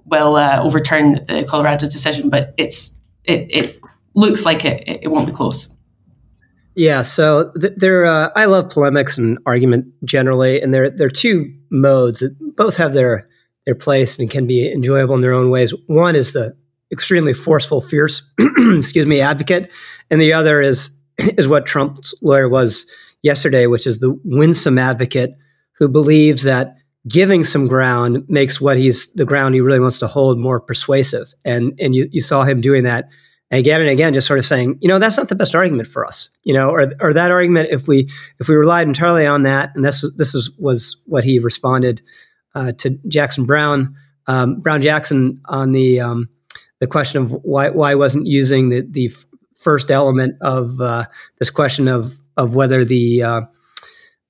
will uh, overturn the Colorado decision, but it's it, it looks like it, it won't be close. Yeah, so th- there. Uh, I love polemics and argument generally, and there there are two modes that both have their their place and can be enjoyable in their own ways. One is the extremely forceful, fierce, <clears throat> excuse me, advocate, and the other is <clears throat> is what Trump's lawyer was yesterday, which is the winsome advocate who believes that giving some ground makes what he's the ground he really wants to hold more persuasive. And and you, you saw him doing that again and again, just sort of saying, you know, that's not the best argument for us, you know, or or that argument if we if we relied entirely on that, and this this is was what he responded uh, to Jackson Brown um, Brown Jackson on the um, the question of why why wasn't using the the first element of uh, this question of of whether the uh,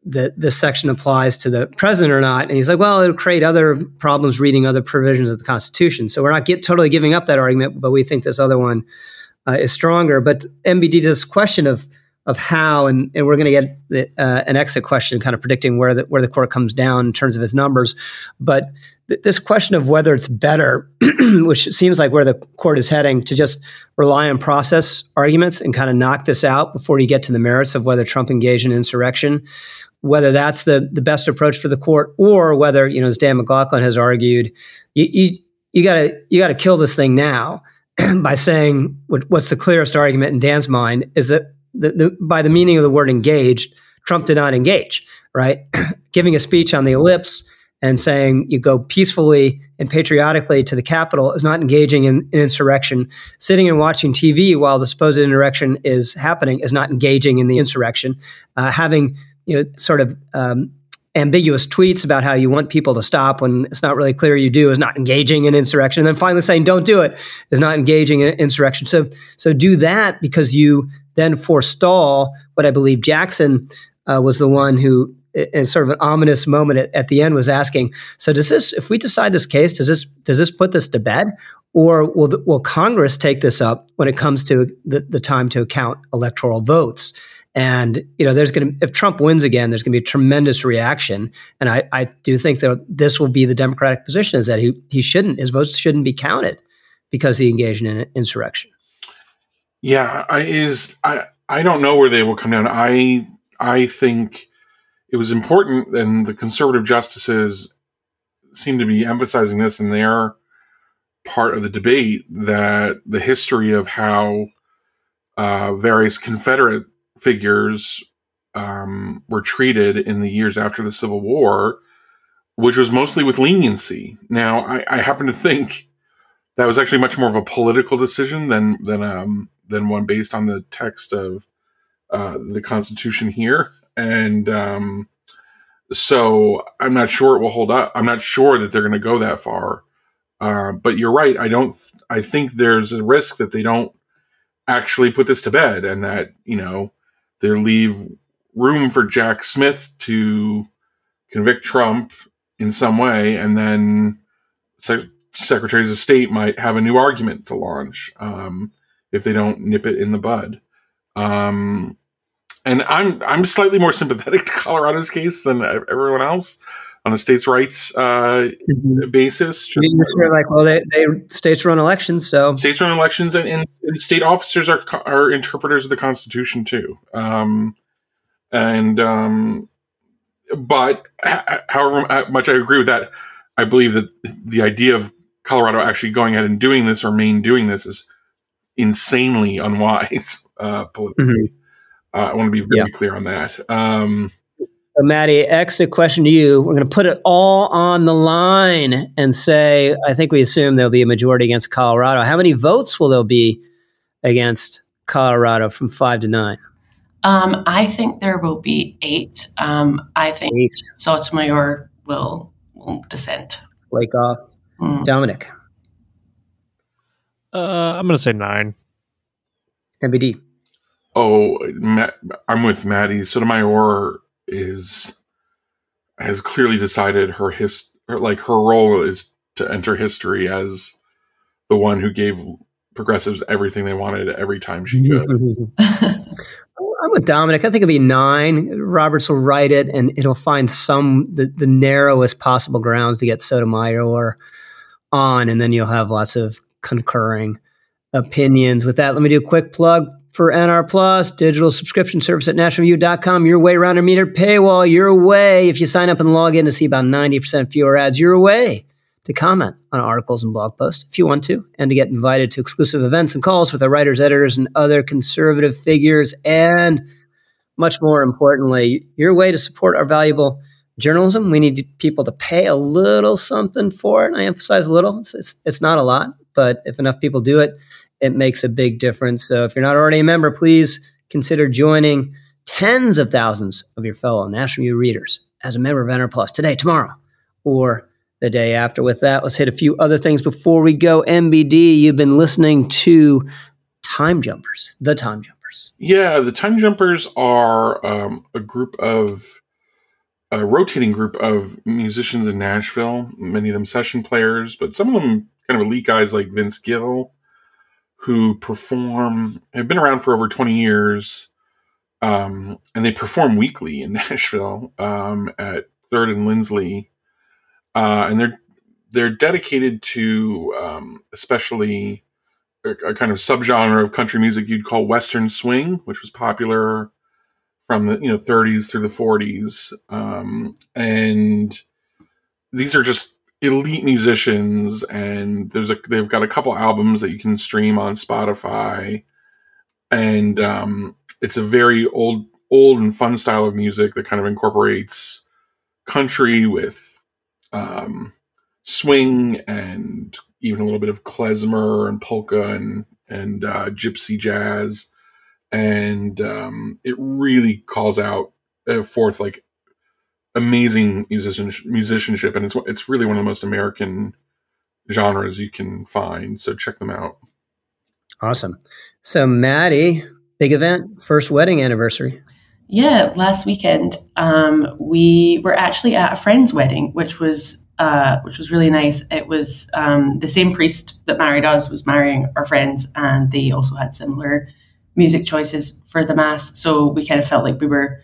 that this section applies to the president or not. And he's like, well, it'll create other problems reading other provisions of the Constitution. So we're not get, totally giving up that argument, but we think this other one uh, is stronger. But MBD this question of of how, and, and we're going to get the, uh, an exit question, kind of predicting where the where the court comes down in terms of its numbers. But th- this question of whether it's better, <clears throat> which seems like where the court is heading, to just rely on process arguments and kind of knock this out before you get to the merits of whether Trump engaged in insurrection, whether that's the the best approach for the court, or whether you know, as Dan McLaughlin has argued, you you, you got to you got to kill this thing now <clears throat> by saying what, what's the clearest argument in Dan's mind is that the, the, by the meaning of the word engaged, Trump did not engage, right? <clears throat> Giving a speech on the ellipse and saying you go peacefully and patriotically to the Capitol is not engaging in, in, insurrection. Sitting and watching TV while the supposed insurrection is happening is not engaging in the insurrection. Uh, having you know, sort of um, ambiguous tweets about how you want people to stop when it's not really clear you do is not engaging in insurrection. And then finally saying don't do it is not engaging in insurrection. So so do that because you then forestall what I believe Jackson uh, was the one who in sort of an ominous moment at, at, the end was asking, so does this, if we decide this case, does this, does this put this to bed? Or will, will Congress take this up when it comes to the, the time to account electoral votes? And, you know, there's going to, if Trump wins again, there's going to be a tremendous reaction. And I, I do think that this will be the Democratic position is that he, he shouldn't, his votes shouldn't be counted because he engaged in an insurrection. Yeah, I is, I, I don't know where they will come down. I, I think it was important, and the conservative justices seem to be emphasizing this in their part of the debate that the history of how uh, various Confederate figures um, were treated in the years after the Civil War, which was mostly with leniency. Now, I, I happen to think that was actually much more of a political decision than than um, than one based on the text of uh, the Constitution here, and um, so I'm not sure it will hold up. I'm not sure that they're going to go that far. Uh, but you're right. I don't. I think there's a risk that they don't actually put this to bed, and that you know they leave room for Jack Smith to convict Trump in some way, and then sec- secretaries of state might have a new argument to launch um, if they don't nip it in the bud. Um, and I'm I'm slightly more sympathetic to Colorado's case than everyone else on a states' rights uh, mm-hmm. basis. You're like, well, they, they states run elections, so states run elections, and, and, state officers are are interpreters of the Constitution too. Um, and um, but however much I agree with that, I believe that the idea of Colorado actually going ahead and doing this or Maine doing this is insanely unwise <laughs> uh, politically. Mm-hmm. Uh, I want to be very yeah. clear on that. Um, so, Maddy, exit question to you. We're going to put it all on the line and say, I think we assume there'll be a majority against Colorado. How many votes will there be against Colorado from five to nine? Um, I think there will be eight. Um, I think eight. Sotomayor will, will dissent. Flake off. Mm. Dominic. Uh, I'm going to say nine. MBD. Oh, Matt, I'm with Maddy. Sotomayor is has clearly decided her his like her role is to enter history as the one who gave progressives everything they wanted every time she could. <laughs> I'm with Dominic. I think it'll be nine. Roberts will write it, and it'll find some the, the narrowest possible grounds to get Sotomayor on, and then you'll have lots of concurring opinions. With that, let me do a quick plug for NR Plus, digital subscription service at nationalreview.com. Your way around a meter paywall. Your way, if you sign up and log in to see about 90% fewer ads, your way to comment on articles and blog posts if you want to, and to get invited to exclusive events and calls with our writers, editors, and other conservative figures. And much more importantly, your way to support our valuable journalism. We need people to pay a little something for it. And I emphasize a little, it's, it's, it's not a lot, but if enough people do it, it makes a big difference. So if you're not already a member, please consider joining tens of thousands of your fellow National Review readers as a member of NR Plus today, tomorrow, or the day after. With that, let's hit a few other things before we go. MBD, you've been listening to Time Jumpers, the Time Jumpers. Yeah, the Time Jumpers are um, a group of a rotating group of musicians in Nashville, many of them session players, but some of them kind of elite guys like Vince Gill who perform have been around for over 20 years um, and they perform weekly in <laughs> Nashville um, at Third and Lindsley, uh, and they're they're dedicated to um, especially a, a, kind of subgenre of country music you'd call Western swing, which was popular from the you know 30s through the 40s, um, and these are just elite musicians and there's a they've got a couple albums that you can stream on Spotify. And um, it's a very old old and fun style of music that kind of incorporates country with um, swing and even a little bit of klezmer and polka and and uh, gypsy jazz and um, it really calls out uh, forth like amazing musician, musicianship, and it's it's really one of the most American genres you can find. So check them out. Awesome. So Maddy, big event, first wedding anniversary. Yeah, last weekend um, we were actually at a friend's wedding, which was uh, which was really nice. It was um, the same priest that married us was marrying our friends, and they also had similar music choices for the mass. So we kind of felt like we were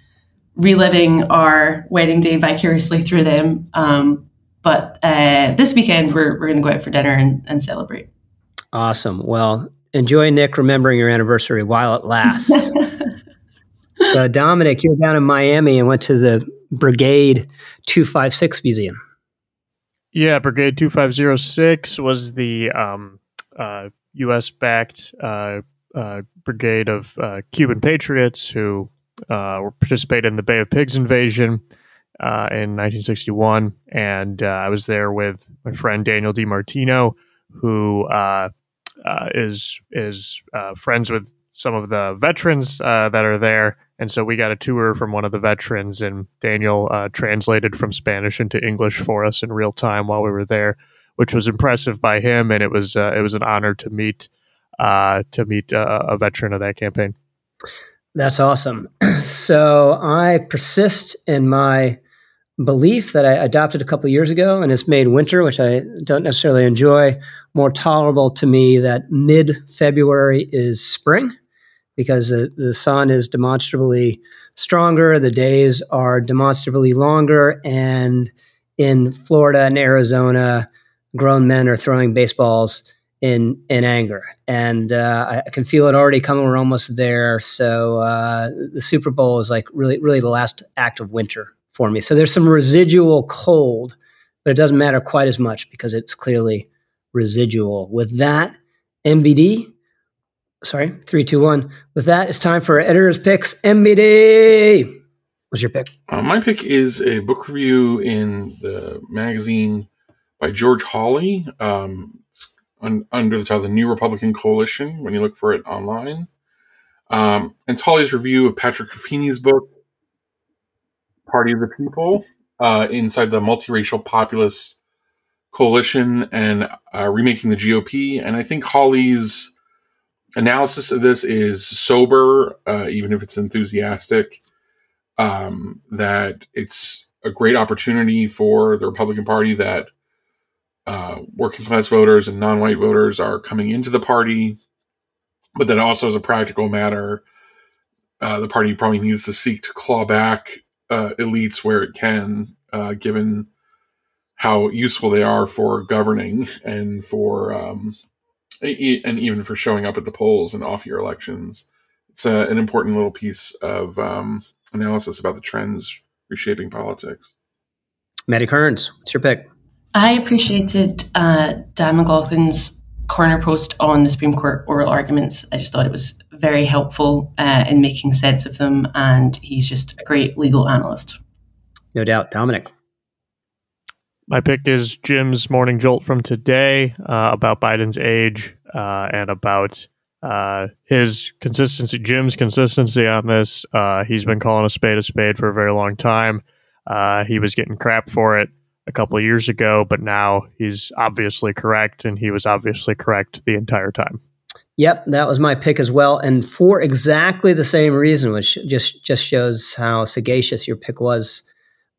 reliving our wedding day vicariously through them. Um, but uh, this weekend we're we're going to go out for dinner and, and celebrate. Awesome. Well, enjoy Nick remembering your anniversary while it lasts. <laughs> so, Dominic, you were down in Miami and went to the Brigade 2506 Museum. Yeah, Brigade 2506 was the um, uh, U.S. backed uh, uh, brigade of uh, Cuban patriots who uh, participated in the Bay of Pigs invasion uh, in 1961. And I was there with my friend Daniel DiMartino, who is is friends with some of the veterans uh, that are there. And so we got a tour from one of the veterans, and Daniel uh, translated from Spanish into English for us in real time while we were there, which was impressive by him. And it was uh, it was an honor to meet uh, to meet uh, a veteran of that campaign. That's awesome. <clears throat> So I persist in my belief that I adopted a couple years ago, and it's made winter, which I don't necessarily enjoy, more tolerable to me. That mid February is spring because the, the sun is demonstrably stronger, the days are demonstrably longer, and in Florida and Arizona, grown men are throwing baseballs in in anger, and uh, I can feel it already coming. We're almost there. So uh, the Super Bowl is like really, really the last act of winter for me. So there's some residual cold, but it doesn't matter quite as much because it's clearly residual. With that, MBD, sorry, three, two, one. With that, it's time for editor's picks. MBD. What's your pick? Uh, my pick is a book review in the magazine by George Hawley um, un- under the title The New Republican Coalition when you look for it online. Um, it's Hawley's review of Patrick Ruffini's book, Party of the People, uh, inside the multiracial populist coalition and uh, remaking the GOP. And I think Hawley's analysis of this is sober, uh, even if it's enthusiastic. Um, that it's a great opportunity for the Republican Party that uh, working class voters and non white voters are coming into the party, but that also, as a practical matter, uh, the party probably needs to seek to claw back uh, elites where it can, uh, given how useful they are for governing and for um, and even for showing up at the polls and off year elections. It's a, an important little piece of um, analysis about the trends reshaping politics. Maddy Kearns, what's your pick? I appreciated uh, Dan McLaughlin's corner post on the Supreme Court oral arguments. I just thought it was very helpful uh, in making sense of them, and he's just a great legal analyst. No doubt. Dominic. My pick is Jim's Morning Jolt from today uh, about Biden's age uh, and about uh, his consistency, Jim's consistency on this. Uh, he's been calling a spade a spade for a very long time. Uh, he was getting crap for it a couple of years ago, but now he's obviously correct, and he was obviously correct the entire time. Yep, that was my pick as well, and for exactly the same reason, which just just shows how sagacious your pick was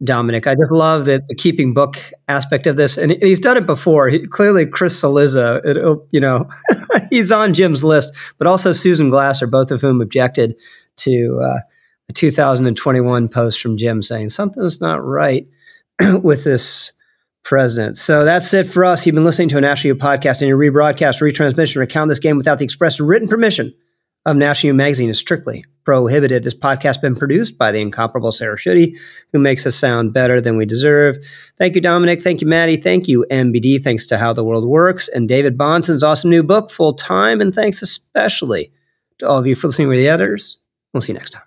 Dominic. I just love the, the, keeping book aspect of this, and he's done it before. He, clearly, Chris Cillizza, it, you know, <laughs> he's on Jim's list, but also Susan Glasser, both of whom objected to uh, a 2021 post from Jim saying something's not right <clears throat> with this president. So that's it for us. You've been listening to a National Review podcast, and your rebroadcast, retransmission, recount this game without the express written permission of National Review Magazine is strictly prohibited. This podcast has been produced by the incomparable Sarah Schutte, who makes us sound better than we deserve. Thank you, Dominic. Thank you, Maddy. Thank you, MBD. Thanks to How the World Works and David Bahnsen's awesome new book, Full Time. And thanks especially to all of you for listening to the editors. We'll see you next time.